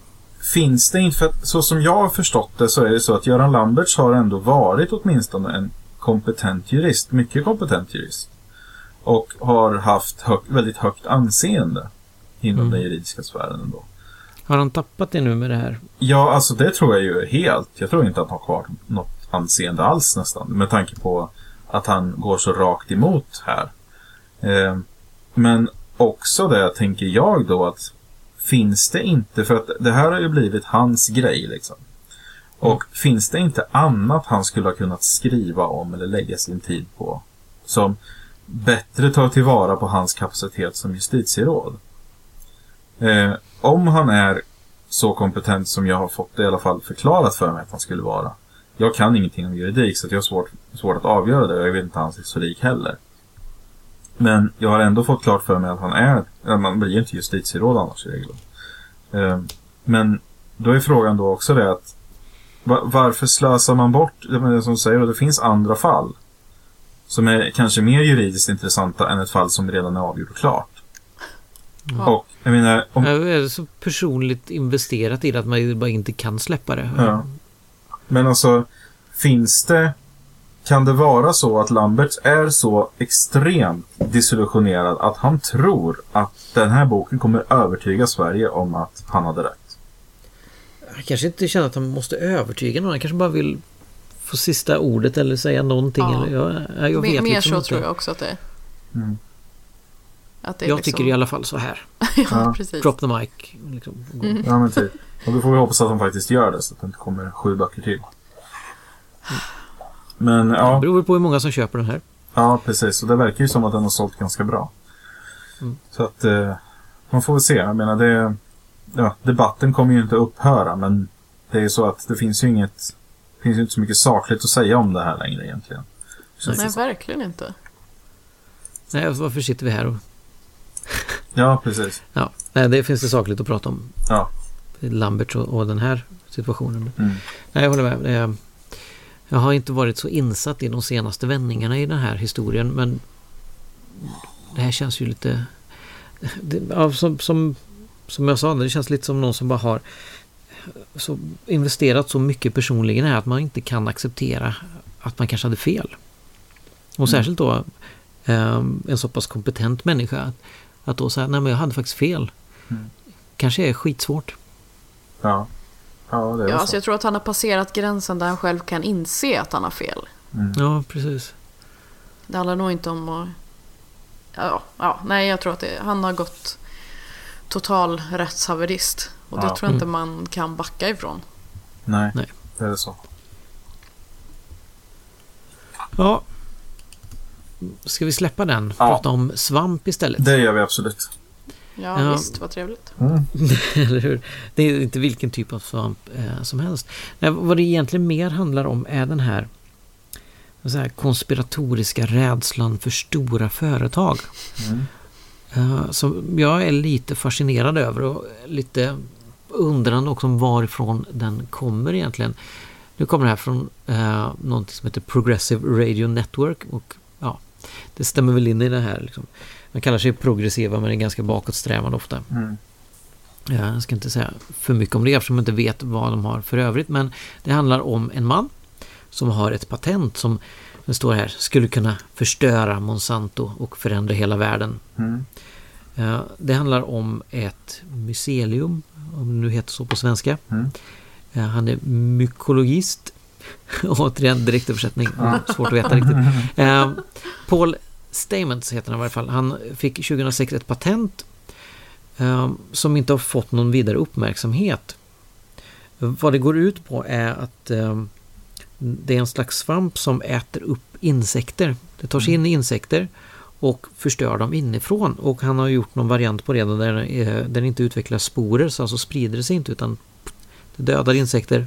finns det inte, för att, så som jag har förstått det så är det så att Göran Lamberts har ändå varit åtminstone en kompetent jurist, mycket kompetent jurist. Och har haft hög, väldigt högt anseende inom Mm. den juridiska sfären ändå. Har han tappat det nu med det här? Ja, alltså det tror jag ju helt. Jag tror inte att han har kvar något anseende alls nästan. Med tanke på att han går så rakt emot här. Eh, men också det tänker jag då att finns det inte, för att det här har ju blivit hans grej liksom. Och finns det inte annat han skulle ha kunnat skriva om eller lägga sin tid på som bättre tar tillvara på hans kapacitet som justitieråd? Eh, om han är så kompetent som jag har fått det i alla fall förklarat för mig att han skulle vara. Jag kan ingenting om juridik så jag har svårt, svårt att avgöra det och jag vet inte hans historik heller. Men jag har ändå fått klart för mig att han är, man blir ju inte justitieråd annars i regel. Eh, men då är frågan då också det att varför slösar man bort, som säger, det finns andra fall som är kanske mer juridiskt intressanta än ett fall som redan är avgjort och klart. Ja. Och jag menar... Om... Jag är så personligt investerat i det att man bara inte kan släppa det. Ja. Men alltså, finns det... Kan det vara så att Lambert är så extremt disillusionerad att han tror att den här boken kommer övertyga Sverige om att han hade rätt? Han kanske inte känner att han måste övertyga någon. Han kanske bara vill få sista ordet eller säga någonting. Ja. Eller, jag, jag vet Mer liksom så inte. tror jag också att det är. Mm. Att jag liksom... tycker i alla fall så här. *laughs* ja, ja, precis. Drop the mic. Liksom. Mm. Ja, men typ. Och då får vi hoppas att de faktiskt gör det så att det inte kommer sju böcker till. Men ja. Det beror på hur många som köper den här. Ja, precis. Och det verkar ju som att den har sålt ganska bra. Mm. Så att eh, man får väl se. Jag menar, det, ja, debatten kommer ju inte upphöra. Men det är ju så att det finns ju inget det finns ju inte så mycket sakligt att säga om det här längre egentligen. Nej, verkligen inte. Nej, varför sitter vi här och... ja, precis. Ja, det finns det sakligt att prata om. Ja. Lambert och, och den här situationen. Mm. Nej, jag håller med. Jag har inte varit så insatt i de senaste vändningarna i den här historien, men det här känns ju lite... Det, ja, som, som, som jag sa, det känns lite som någon som bara har så investerat så mycket personligen är att man inte kan acceptera att man kanske hade fel. Och mm. särskilt då um, en så pass kompetent människa. Att, då säga, nej men jag hade faktiskt fel. Mm. Kanske är skitsvårt. Ja. Ja, det är ja så. alltså jag tror att han har passerat gränsen där han själv kan inse att han har fel. Mm. Ja, precis. Det handlar nog inte om att... Ja, ja nej jag tror att det, han har gått total rättshaverist. Och det Ja. tror jag inte Mm. man kan backa ifrån. Nej, Nej. det är så. Ja. Ska vi släppa den? Ja. Prata om svamp istället. Det gör vi absolut. Ja, Ja. visst, vad trevligt. *laughs* Eller hur? Det är inte vilken typ av svamp eh, som helst. Nej, vad det egentligen mer handlar om är den här, så här konspiratoriska rädslan för stora företag. Mm. Eh, som jag är lite fascinerad över och lite undrande också om varifrån den kommer egentligen. Nu kommer det här från eh, någonting som heter Progressive Radio Network och det stämmer väl in i det här. Liksom. Man kallar sig progressiva men är ganska bakåtsträvande ofta. Mm. Ja, Jag ska inte säga för mycket om det eftersom jag inte vet vad de har för övrigt. Men det handlar om en man som har ett patent som det står här skulle kunna förstöra Monsanto och förändra hela världen. Mm. Det handlar om ett mycelium, om det nu heter så på svenska. Mm. Han är mykologist. *laughs* Återigen direktöversättning, svårt att veta riktigt. *laughs* Eh, Paul Stamets heter han i varje fall. Han fick 2006 ett patent eh, som inte har fått någon vidare uppmärksamhet. Vad det går ut på är att eh, det är en slags svamp som äter upp insekter. Det tar sig in i insekter och förstör dem inifrån. Och han har gjort någon variant på det där den inte utvecklar sporer, så alltså sprider det sig inte utan det dödar insekter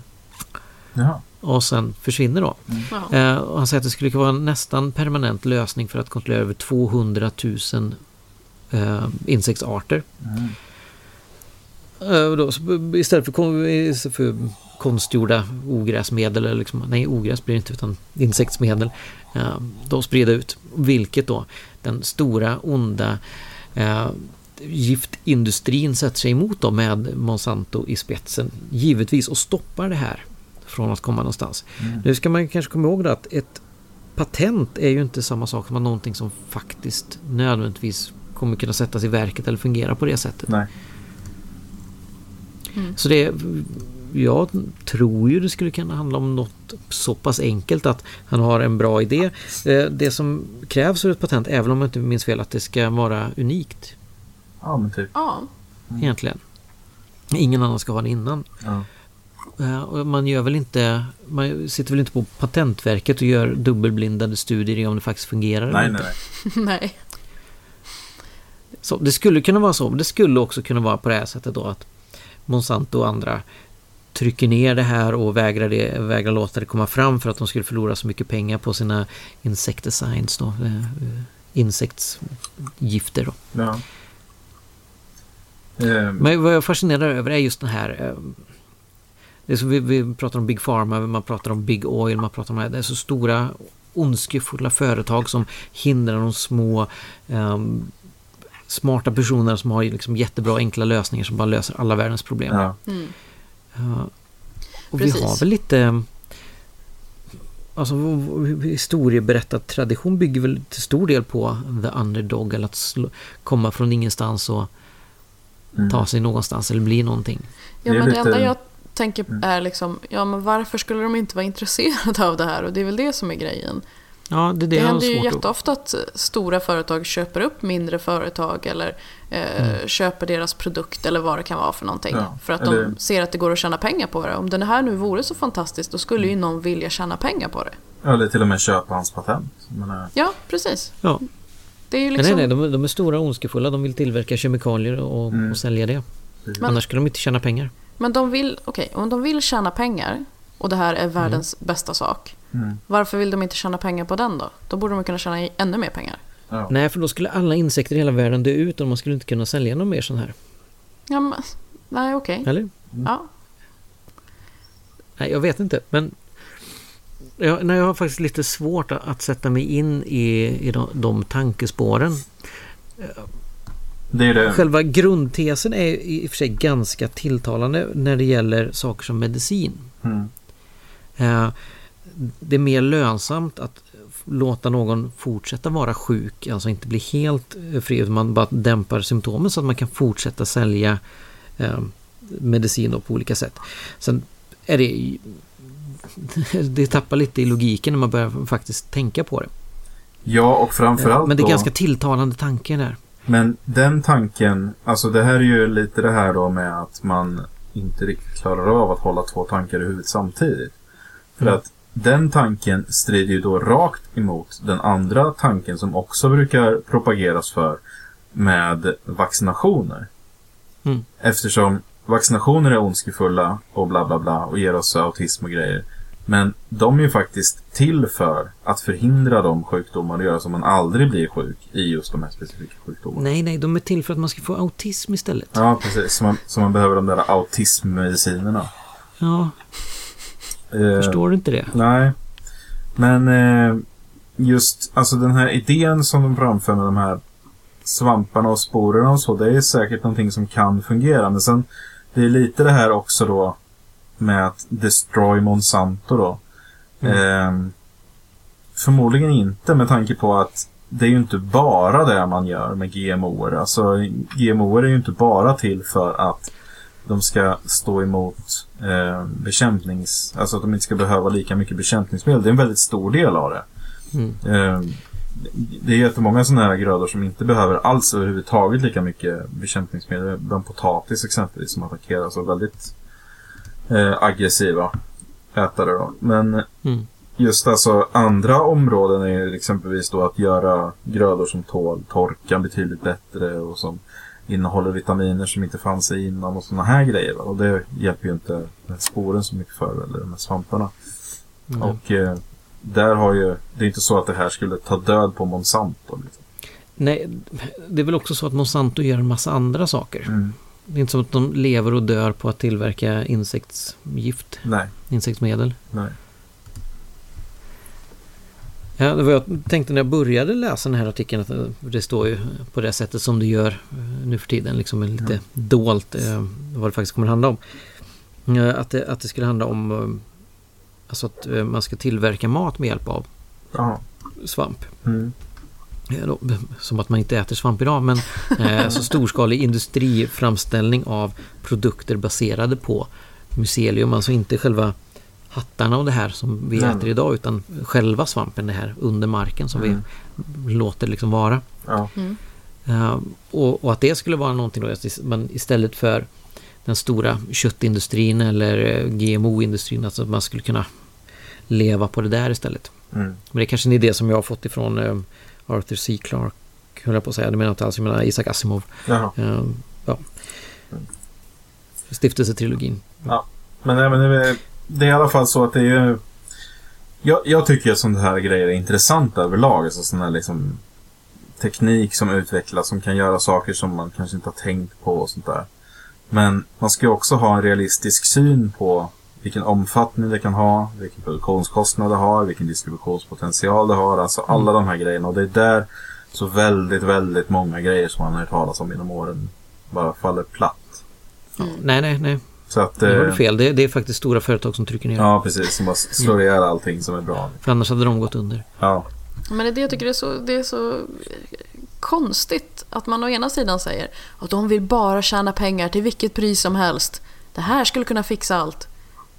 Jaha. Och sen försvinner då. Ja. Eh, och han säger att det skulle kunna vara en nästan permanent lösning för att kontrollera över 200 000 eh, insektsarter. Mm. Eh, och då, istället, för, istället för konstgjorda ogräsmedel, eller liksom, nej ogräs blir det inte utan insektsmedel, eh, då sprida ut. Vilket då den stora onda eh, giftindustrin sätter sig emot då med Monsanto i spetsen. Givetvis och stoppar det här från att komma någonstans. Mm. Nu ska man kanske komma ihåg då att ett patent är ju inte samma sak som någonting som faktiskt nödvändigtvis kommer kunna sättas i verket eller fungera på det sättet. Nej. Så det är jag tror ju det skulle kunna handla om något så pass enkelt att han har en bra idé. Eh, det som krävs för ett patent, även om jag inte minns fel, att det ska vara unikt. Ja, men typ. Ja, Egentligen. Ingen annan ska ha det innan. Ja. Eh, man gör väl inte... Man sitter väl inte på Patentverket och gör dubbelblindade studier i om det faktiskt fungerar Nej, eller nej, inte. nej. *laughs* nej. Så det skulle kunna vara så. Det skulle också kunna vara på det här sättet då att Monsanto och andra trycker ner det här och vägrar, det, vägrar låta det komma fram för att de skulle förlora så mycket pengar på sina insecticides då. eh, eh, Insektsgifter då. Ja. Eh, Men vad jag fascinerar över är just den här det är så vi, vi pratar om Big Pharma, man pratar om Big Oil, man pratar om det. Det är så stora ondskefulla företag som hindrar de små ehm, smarta personer som har liksom jättebra enkla lösningar som bara löser alla världens problem. ja. Mm. Ja. och Precis. vi har väl lite Alltså historieberättartradition bygger väl till stor del på the underdog eller att slå, komma från ingenstans och Mm. ta sig någonstans eller bli någonting. Ja, men det lite- enda jag tänker Mm. är liksom, ja men varför skulle de inte vara intresserade av det här? Och det är väl det som är grejen. Ja, det är det, Det, händer ju jätteofta att stora företag köper upp mindre företag eller eh, köper deras produkt eller vad det kan vara för någonting. Ja, För att eller- de ser att det går att tjäna pengar på det. Om den här nu vore så fantastiskt då skulle ju någon vilja tjäna pengar på det. Eller till och med köpa hans patent. Menar, Ja, precis. Ja. Det är ju Men liksom... nej, nej, de, är- de är stora och ondskefulla. De vill tillverka kemikalier och, Mm. och sälja det. Men- Annars skulle de inte tjäna pengar. Men de vill, okej, om de vill tjäna pengar och det här är världens bästa sak. Mm. Varför vill de inte tjäna pengar på den då? Då borde de kunna tjäna ännu mer pengar. ja. Nej, för då skulle alla insekter i hela världen dö ut och man skulle inte kunna sälja någon mer sån här. Ja, men, nej, okej. Eller? Ja. Nej, jag vet inte. Men jag, nej, jag har faktiskt lite svårt att, att sätta mig in i, i de, de tankespåren. Det det. Själva grundtesen är i och för sig ganska tilltalande när det gäller saker som medicin. Mm. Eh, Det är mer lönsamt att låta någon fortsätta vara sjuk, alltså inte bli helt eh, fri, utan man bara dämpar symptomen så att man kan fortsätta sälja eh, medicin på olika sätt. Sen är det *laughs* det tappar lite i logiken när man börjar faktiskt tänka på det. Ja, och framförallt Men det är ganska tilltalande tanke där. Men den tanken, alltså det här är ju lite det här då med att man inte riktigt klarar av att hålla två tankar i huvudet samtidigt. För Mm. att den tanken strider ju då rakt emot den andra tanken som också brukar propageras för med vaccinationer. Mm. Eftersom vaccinationer är ondskefulla och bla bla bla och ger oss autism och grejer. Men de är ju faktiskt till för att förhindra de sjukdomar och göra så man aldrig blir sjuk i just de här specifika sjukdomarna. Nej, nej, de är till för att man ska få autism istället. Ja, precis. Så man, så man behöver de där autismmedicinerna. Ja, Eh, förstår du inte det? Nej. Men eh, just alltså den här idén som de framför med de här svamparna och sporerna och så. Det är säkert någonting som kan fungera. Men sen det är lite det här också då med att destroy Monsanto då. Eh, förmodligen inte med tanke på att det är ju inte bara det man gör med GMOer. Alltså GMOer är ju inte bara till för att de ska stå emot eh, bekämpnings... Alltså att de inte ska behöva lika mycket bekämpningsmedel. Det är en väldigt stor del av det. Mm. Eh, det är jättemånga sådana här grödor som inte behöver alls överhuvudtaget lika mycket bekämpningsmedel. Bland potatis exempelvis som attackeras av väldigt eh, aggressiva ätare. Då. Men Mm. just alltså andra områden är exempelvis då att göra grödor som tål torka betydligt bättre och som innehåller vitaminer som inte fanns i innan och sådana här grejer. Och det hjälper ju inte sporen så mycket för, eller de här svamparna. Mm. Och eh, där har ju, det är inte så att det här skulle ta död på Monsanto. Liksom. Nej, det är väl också så att Monsanto gör en massa andra saker. Mm. Det är inte som att de lever och dör på att tillverka insektsgift, Nej, insektsmedel. nej. Ja, det var jag tänkte när jag började läsa den här artikeln att det står ju på det sättet som det gör eh, nu för tiden, liksom lite dolt eh, vad det faktiskt kommer att handla om. Eh, Att det, att det skulle handla om alltså att man ska tillverka mat med hjälp av Jaha. svamp. Mm. Eh, Som att man inte äter svamp idag men eh, så storskalig industriframställning av produkter baserade på mycelium, alltså inte själva hattarna och det här som vi Nej. äter idag utan själva svampen, det här under marken som Mm. vi låter liksom vara. Ja. Eh, och, och att det skulle vara någonting då, men istället för den stora köttindustrin eller eh, GMO-industrin, alltså att man skulle kunna leva på det där istället. Mm. Men det är kanske en idé som jag har fått ifrån eh, Arthur C. Clarke, höll jag på att säga. Det menar jag inte alls, jag menar Isaac Asimov. Jaha. Eh, ja. Stiftelsetrilogin. Men, nej, men det, det är i alla fall så att det är ju... Jag, jag tycker att sådana här grejer är intressant överlag. Alltså sån här liksom teknik som utvecklas som kan göra saker som man kanske inte har tänkt på och sånt där. Men man ska ju också ha en realistisk syn på vilken omfattning det kan ha, vilken produktionskostnad det har, vilken distributionspotential det har. Alltså alla de här grejerna. Och det är där så väldigt, väldigt många grejer som man har hört talas om genom åren bara faller platt. Ja, nej, nej, nej. Så att... Det har du eh, fel. Det, det är faktiskt stora företag som trycker ner. Ja, precis. Som bara slår ihjäl allting som är bra. För annars hade de gått under. Ja. Men det är det jag tycker det är så, det är så konstigt att man å ena sidan säger att de vill bara tjäna pengar till vilket pris som helst. Det här skulle kunna fixa allt.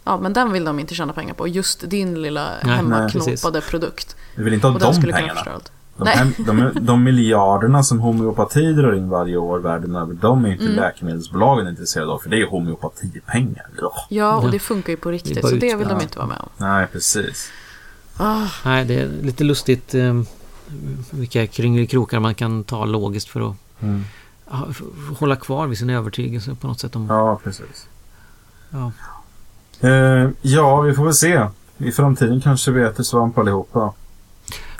Ja, men den vill de inte tjäna pengar på. Just din lilla Nej, hemmaknåpade produkt. Vi vill inte ha Och de pengarna. De, Nej. hem, de, de miljarderna som homeopati drar in varje år världen över, de är inte Mm. läkemedelsbolagen intresserade av. För det är homeopatipengar. Ja. Ja, och det funkar ju på Det riktigt. bara Så det vill de inte vara med om. Nej, precis. Ah, Nej, det är lite lustigt eh, vilka kringelikrokar man kan ta logiskt för att Mm. hålla kvar vid sin övertygelse på något sätt. Om, Ja, precis. ja. Eh, ja, vi får väl se. I framtiden kanske vi äter svamp allihopa.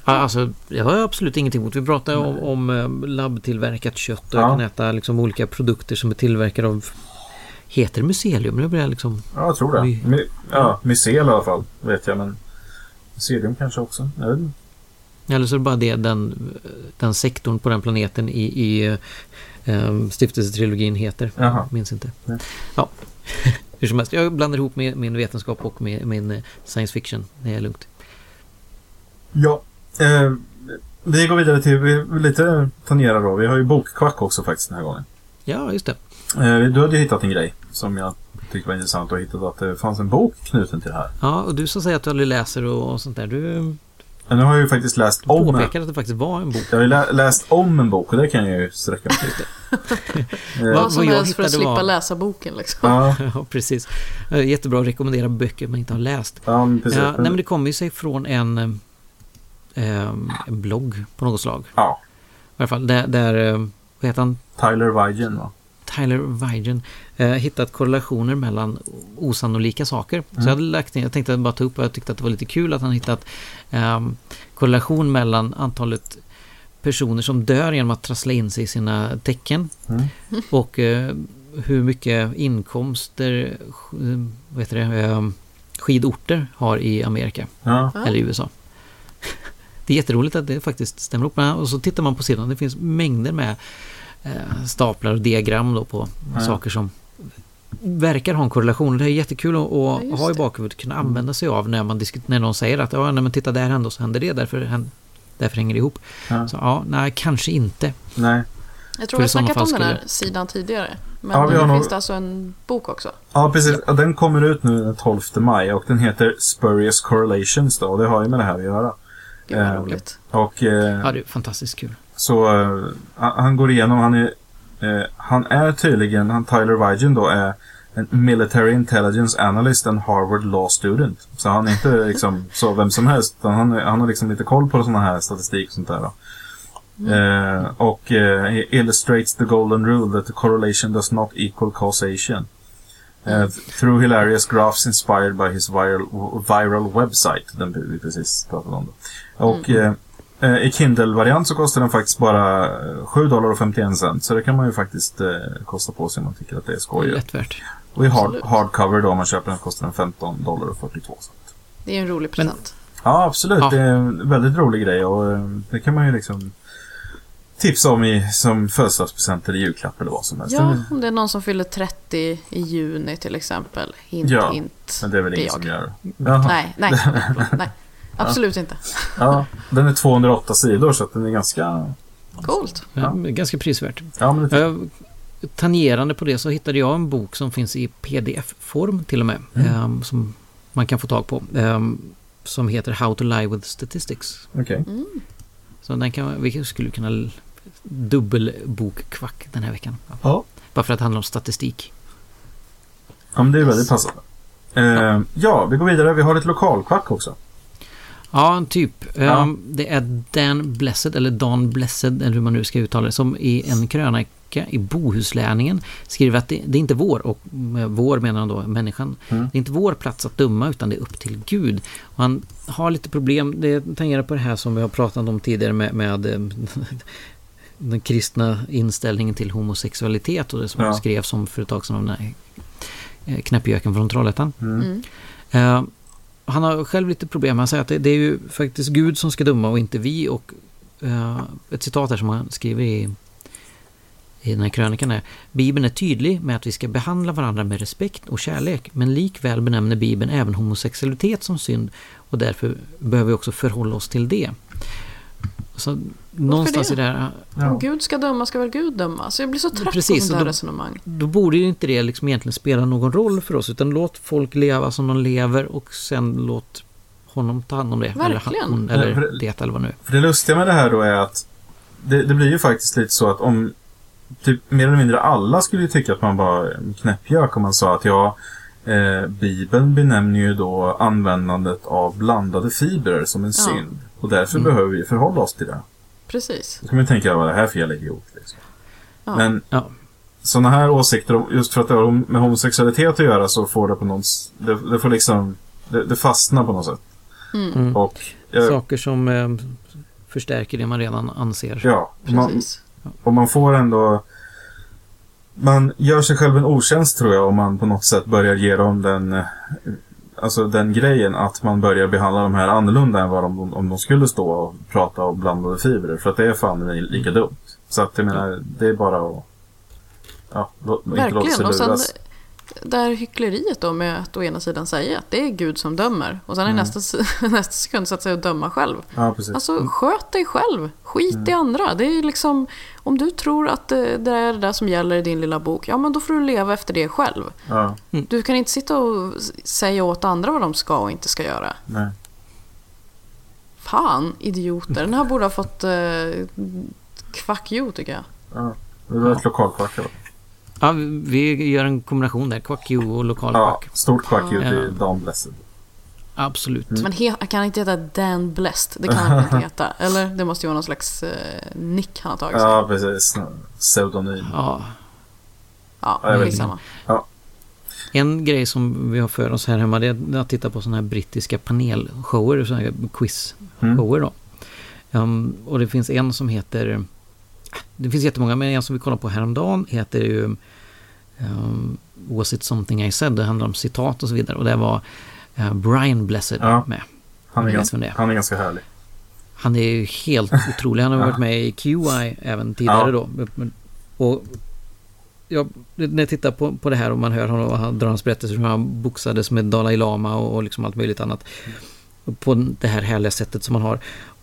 Ja, Alltså, jag har absolut ingenting emot. Vi pratar om, om eh, labbtillverkat kött och jag Ja. kan äta liksom olika produkter som är tillverkade av Heter det mycelium? Nu blir jag liksom... Ja, jag tror det. My- ja, mycel i alla fall, vet jag. Men mycelium kanske också. Jag vet inte. Eller så är det bara det den, den sektorn på den planeten i, i um, stiftelsetrilogin heter. Jaha. Minns inte. Nej. Ja. *laughs* Hur som helst, jag blandar ihop min, min vetenskap och min, min eh, science fiction. Det är lugnt. Ja. Eh, vi går vidare till, vi lite tangera då. Vi har ju bokkvack också faktiskt den här gången. Ja, just det. Eh, du hade ju hittat en grej som jag tyckte var intressant och hittat att det fanns en bok knuten till det här. Ja, och du som säger att du aldrig läser och, och sånt där. Du Men nu har jag ju faktiskt läst om en, påpekade att det faktiskt var en bok. Jag har ju lä- läst om en bok och det kan jag ju sträcka mig till. *laughs* Eh, vad som helst för att slippa var- läsa boken liksom. Ja, *laughs* Ja, precis. Eh, Jättebra att rekommendera böcker man inte har läst. ja men precis. Ja, nej, men det kommer ju sig från en, eh, en blogg på något slag. Ja, I alla fall där, där eh, vad heter han? Tyler Vigen va? Tyler Vigen eh, hittat korrelationer mellan osannolika saker. Så jag hade lagt ner, jag tänkte bara ta upp och jag tyckte att det var lite kul att han hittat eh, korrelation mellan antalet personer som dör genom att trassla in sig i sina tecken Mm. och eh, hur mycket inkomster eh, vad heter det, eh, skidorter har i Amerika Ja, eller i USA. *laughs* Det är jätteroligt att det faktiskt stämmer upp. Och så tittar man på sidan. Det finns mängder med staplar och diagram då på Ja. saker som verkar ha en korrelation. Det är jättekul att, Ja, ha i det. bakhuvudet. Kunna använda sig av när, man när någon säger att ja, nej, men titta där hände och så händer det. Därför, därför hänger det ihop. Ja. Så ja, nej, kanske inte. nej. Jag tror För jag i sådana snackat om fall den här skulle- sidan tidigare. Men Ja, vi nu har nog- finns det alltså en bok också. Ja, precis. Och Den kommer ut nu den 12 maj och den heter Spurious Correlations då. Och det har ju med det här att göra. Gud vad Eh, roligt. Och eh, Ja, det är fantastiskt kul. Så eh, han går igenom, han är, eh, han är tydligen, han Tyler Vigen då är en Military Intelligence Analyst and Harvard Law Student. Så han är inte *laughs* liksom så vem som helst. Utan han, han har liksom lite koll på sådana här statistik och sånt där. Då. Eh, och eh, he illustrates the golden rule that the correlation does not equal causation. Eh, through hilarious graphs inspired by his viral, viral website. Den vi precis pratade om. Då. Och eh, i Kindle-variant så kostar den faktiskt bara eh, 7 dollar och 51 cent. Så det kan man ju faktiskt eh, kosta på sig om man tycker att det är skoj. lätt värt. Och i hard, hardcover då om man köper den kostar den 15 dollar och 42 cent. Det är en rolig Men- present. Ja, absolut. Ja. Det är en väldigt rolig grej och eh, det kan man ju liksom tipsa om i, som födelsedagspresent eller julklapp eller vad som helst. Ja, om det är någon som fyller 30 i juni till exempel. Hint, Ja, hint. Men det är väl ingen som gör. Jaha. Nej, *laughs* nej, nej, Absolut inte. Ja, den är 208 sidor så att den är ganska... Coolt. Ja. Ganska prisvärt. Ja, men det, Jag tangerande på det så hittade jag en bok som finns i pdf-form till och med. Mm. ehm, som man kan få tag på. ehm, som heter How to Lie with Statistics. Okej. Så den kan, vi skulle kunna dubbelbokkvack den här veckan. Ja. Bara för att det handlar om statistik. Ja, men det är väldigt passande. Eh, ja, vi går vidare. Vi har ett lokalkvack också. Ja, typ. Ja. Ehm, det är Dan Blessed, eller Dan Blessed, eller hur man nu ska uttala det, som i en krönika i Bohuslänningen skriver att det, det är inte vår, och med vår menar han då människan, Mm. det är inte vår plats att döma utan det är upp till Gud. Och han har lite problem, det tangerar på det här som vi har pratat om tidigare med, med eh, *laughs* den kristna inställningen till homosexualitet och det som Ja. skrevs om för ett tag sedan den här eh, knäppjöken från Trollhättan. Mm. Eh, han har själv lite problem. Han säger att det, det är ju faktiskt Gud som ska döma och inte vi. Och eh, ett citat här som han skriver i, i den här krönikan är Bibeln är tydlig med att vi ska behandla varandra med respekt och kärlek. Men likväl benämner Bibeln även homosexualitet som synd. Och därför behöver vi också förhålla oss till det. Så någonstans det? i det här... Om Gud ska döma ska väl Gud döma? Så jag blir så trött Precis, på och här då- resonemang. Då borde ju inte det liksom egentligen spela någon roll för oss. Utan låt folk leva som de lever och sen låt honom ta hand om det. Eller Verkligen. hon, Ja, eller för det- det eller vad nu. För det lustiga med det här då är att det, det blir ju faktiskt lite så att om typ mer eller mindre alla skulle ju tycka att man var en knäppjök om man sa att ja, eh, Bibeln benämner ju då användandet av blandade fibrer som en Ja. synd. Och därför Mm. behöver vi förhålla oss till det. Precis. Då kan man tänka vad det här för jävla idiot. Liksom. Ja. Men Ja. sådana här åsikter, just för att det har med homosexualitet att göra så får det på någon... s- Det, det får liksom... Det, det fastnar på något sätt. Mm. Och... eh, Saker som eh, förstärker det man redan anser. ja, man, Precis. Och man får ändå... Man gör sig själv en otjänst tror jag om man på något sätt börjar ge dem den... Alltså den grejen att man börjar behandla de här annorlunda än vad de, om de skulle stå och prata om blandade fibrer. För att det är fan lika dumt. Så att jag menar, det är bara att... Ja, inte låta sig Verkligen. Och sen luras. det här hyckleriet då med att å ena sidan säga att det är Gud som dömer. Och sen i nästa, *laughs* nästa sekund sätta sig och döma själv. Ja, precis. Alltså sköt dig själv. Skit i andra. Det är liksom, om du tror att det, det är det där som gäller i din lilla bok, ja men då får du leva efter det själv. Ja, Du kan inte sitta och säga åt andra vad de ska och inte ska göra. nej. Fan, idioter. Den här borde ha fått eh, kvack you tycker jag. Ja, det var ett lokalkvack. Ja, Ja, vi gör en kombination där. Quack you och ja lokalkvack. stort kvack ut Ja. i Dan Blessed. Absolut. Mm. Men he- han kan inte heta Dan Blessed. Det kan han inte heta. *laughs* Eller? Det måste ju vara någon slags eh, nick han har tagit sig. Ja, precis. Pseudonym. Ja. Ja, Ja, jag vet skitsamma. En grej som vi har för oss här hemma det är att titta på sådana här brittiska panelshower, sådana här quizshower då. Um, och det finns en som heter, det finns jättemånga, men en som vi kollade på häromdagen heter ju um, Was it something I said? Det handlar om citat och så vidare. Och det var Brian Blessed Ja. med. Han är, ganska, det han är ganska härlig. Han är ju helt *laughs* otrolig. Han har varit med i QI även tidigare då. Och jag, när jag tittar på, på det här och man hör honom och han drar hans berättelser hur han boxades med Dalai Lama och, och liksom allt möjligt annat. På det här härliga sättet som han har.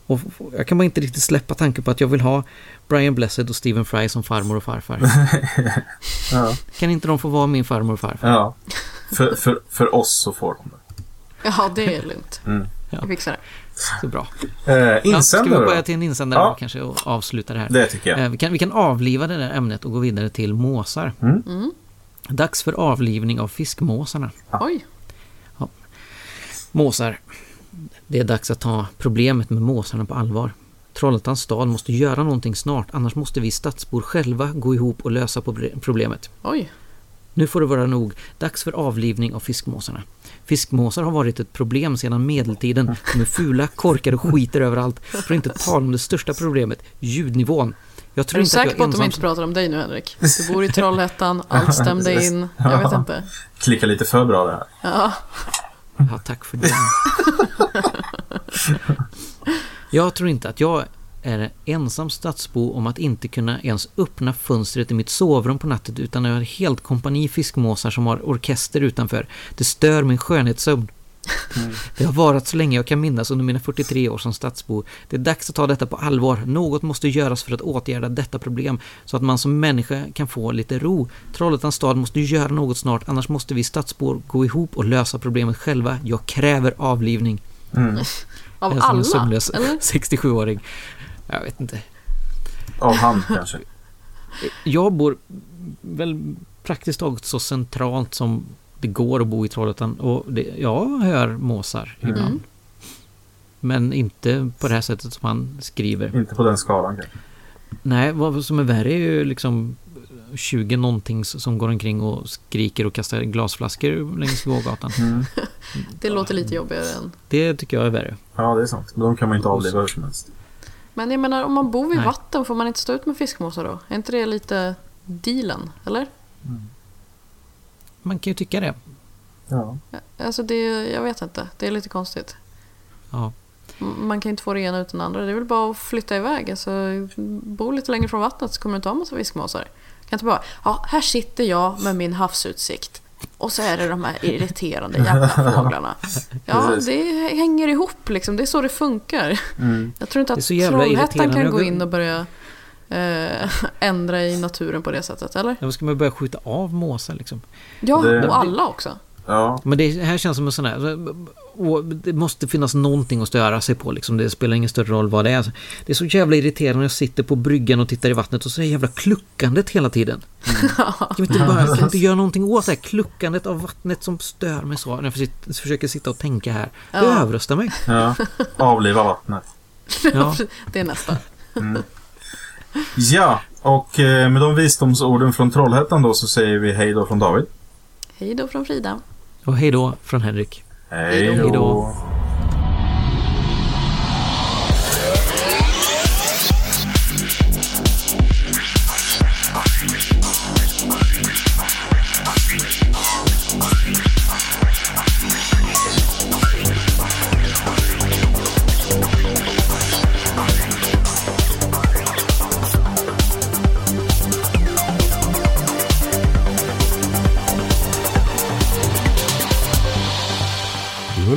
Och jag kan bara inte riktigt släppa tanken på att jag vill ha Brian Blessed och Stephen Fry som farmor och farfar. *laughs* Ja. Kan inte de få vara min farmor och farfar? ja. För, för, för oss så får de det. Ja, det är lugnt. Mm. Jag fixar det. Så bra. Eh, Ja, ska vi insändare börja till en insändare Ja. kanske och avsluta det här? Det tycker jag. Eh, Vi kan, vi kan avliva det där ämnet och gå vidare till måsar. Mm. Dags för avlivning av fiskmåsarna. Oj. Måsar. Det är dags att ta problemet med måsarna på allvar. Trollhättans stad måste göra någonting snart, annars måste vi stadsbor själva gå ihop och lösa proble- problemet. Oj. Nu får det vara nog. Dags för avlivning av fiskmåsarna. Fiskmåsar har varit ett problem sedan medeltiden. De är fula, korkade och skiter överallt. För att inte tala om det största problemet, ljudnivån. Jag Är tror du inte att säker jag på att de inte pratar om dig nu Henrik? Du bor i Trollhättan, *laughs* allt stämde in. Jag vet inte. Klickar lite för bra det här. Ja, Ja, tack för det. jag tror inte att jag är ensam stadsbo om att inte kunna ens öppna fönstret i mitt sovrum på natten utan jag har helt kompani fiskmåsar som har orkester utanför. Det stör min skönhetssömn. Det har varit så länge jag kan minnas under mina 43 år som stadsbo. Det är dags att ta detta på allvar. Något måste göras för att åtgärda detta problem så att man som människa kan få lite ro. Trollhättans stad måste göra något snart annars måste vi stadsbor gå ihop och lösa problemet själva. Jag kräver avlivning. Mm. Av alla? sömnlös Eller? 67-åring. Jag vet inte. Av hand kanske. *laughs* Jag bor väl praktiskt taget så centralt som det går att bo i Trollhättan och det, jag hör måsar Mm. ibland. Men inte på det här sättet som han skriver. Inte på den skalan kanske. Nej, vad som är värre är ju liksom 20 någonting som går omkring och skriker och kastar glasflaskor längs gågatan. Mm. *laughs* Det låter lite jobbigare än... Det tycker jag är värre. Ja, det är sant. Men de kan man inte avliva hur som helst. Men jag menar, om man bor vid Nej. vatten, får man inte stå ut med fiskmåsar då? Är inte det lite dealen? Eller? Man kan ju tycka det. Ja. Alltså det, jag vet inte. Det är lite konstigt. Ja. Man kan ju inte få det ena utan det andra. Det är väl bara att flytta iväg. Alltså, bo lite längre från vattnet så kommer du inte ha massa fiskmåsar. Kan inte bara, ja, här sitter jag med min havsutsikt. Och så är det de här irriterande jävla *laughs* fåglarna. Ja, det hänger ihop liksom. Det är så det funkar. Mm. Jag tror inte att Trollhättan kan gå in och börja eh, *laughs* ändra i naturen på det sättet, eller? Då ska man börja skjuta av måsar liksom. Ja, och alla också. Ja. Men det här känns som en sån här... Och det måste finnas någonting att störa sig på liksom. Det spelar ingen större roll vad det är. Det är så jävla irriterande när jag sitter på bryggan och tittar i vattnet och så är det jävla kluckandet hela tiden. Kan vi inte bara kan vi inte göra någonting åt det här kluckandet av vattnet som stör mig så när jag försöker- försöker sitta och tänka här. Det Ja. överröstar mig. ja. Avliva vattnet. Ja. Det är nästa. Ja, och eh, med de visdomsorden från Trollhättan då så säger vi hej då från David. Hej då från Frida. Och hej då från Henrik. Hej då.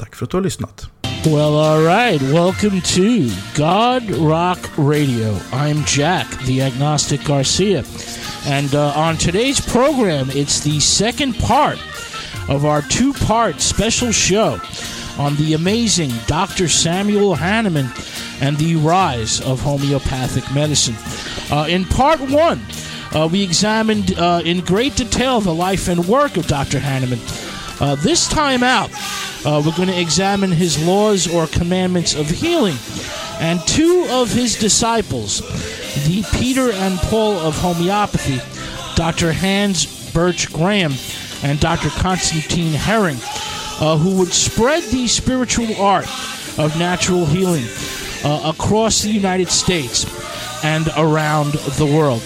Tack för att du har lyssnat. Well, all right. Welcome to God Rock Radio. I'm Jack, the agnostic Garcia. And uh, on today's program, it's the second part of our two part special show on the amazing Dr. Samuel Hahnemann and the rise of homeopathic medicine. Uh, in part one, uh, we examined uh, in great detail the life and work of Dr. Hahnemann. Uh, this time out, uh, we're going to examine his laws or commandments of healing. And two of his disciples, the Peter and Paul of homeopathy, Dr. Hans Birch Graham and Dr. Constantine Herring, uh, who would spread the spiritual art of natural healing uh, across the United States and around the world.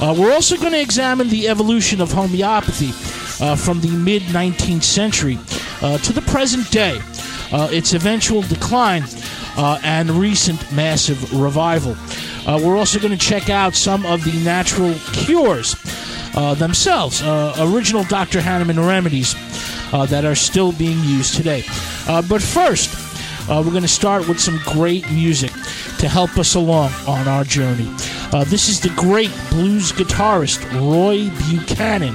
Uh, we're also going to examine the evolution of homeopathy uh, from the mid 19th century uh, to the present day, uh, its eventual decline, uh, and recent massive revival. Uh, we're also going to check out some of the natural cures themselves, original Dr. Hahnemann remedies that are still being used today. But first, uh, we're going to start with some great music to help us along on our journey. Uh, this is the great blues guitarist Roy Buchanan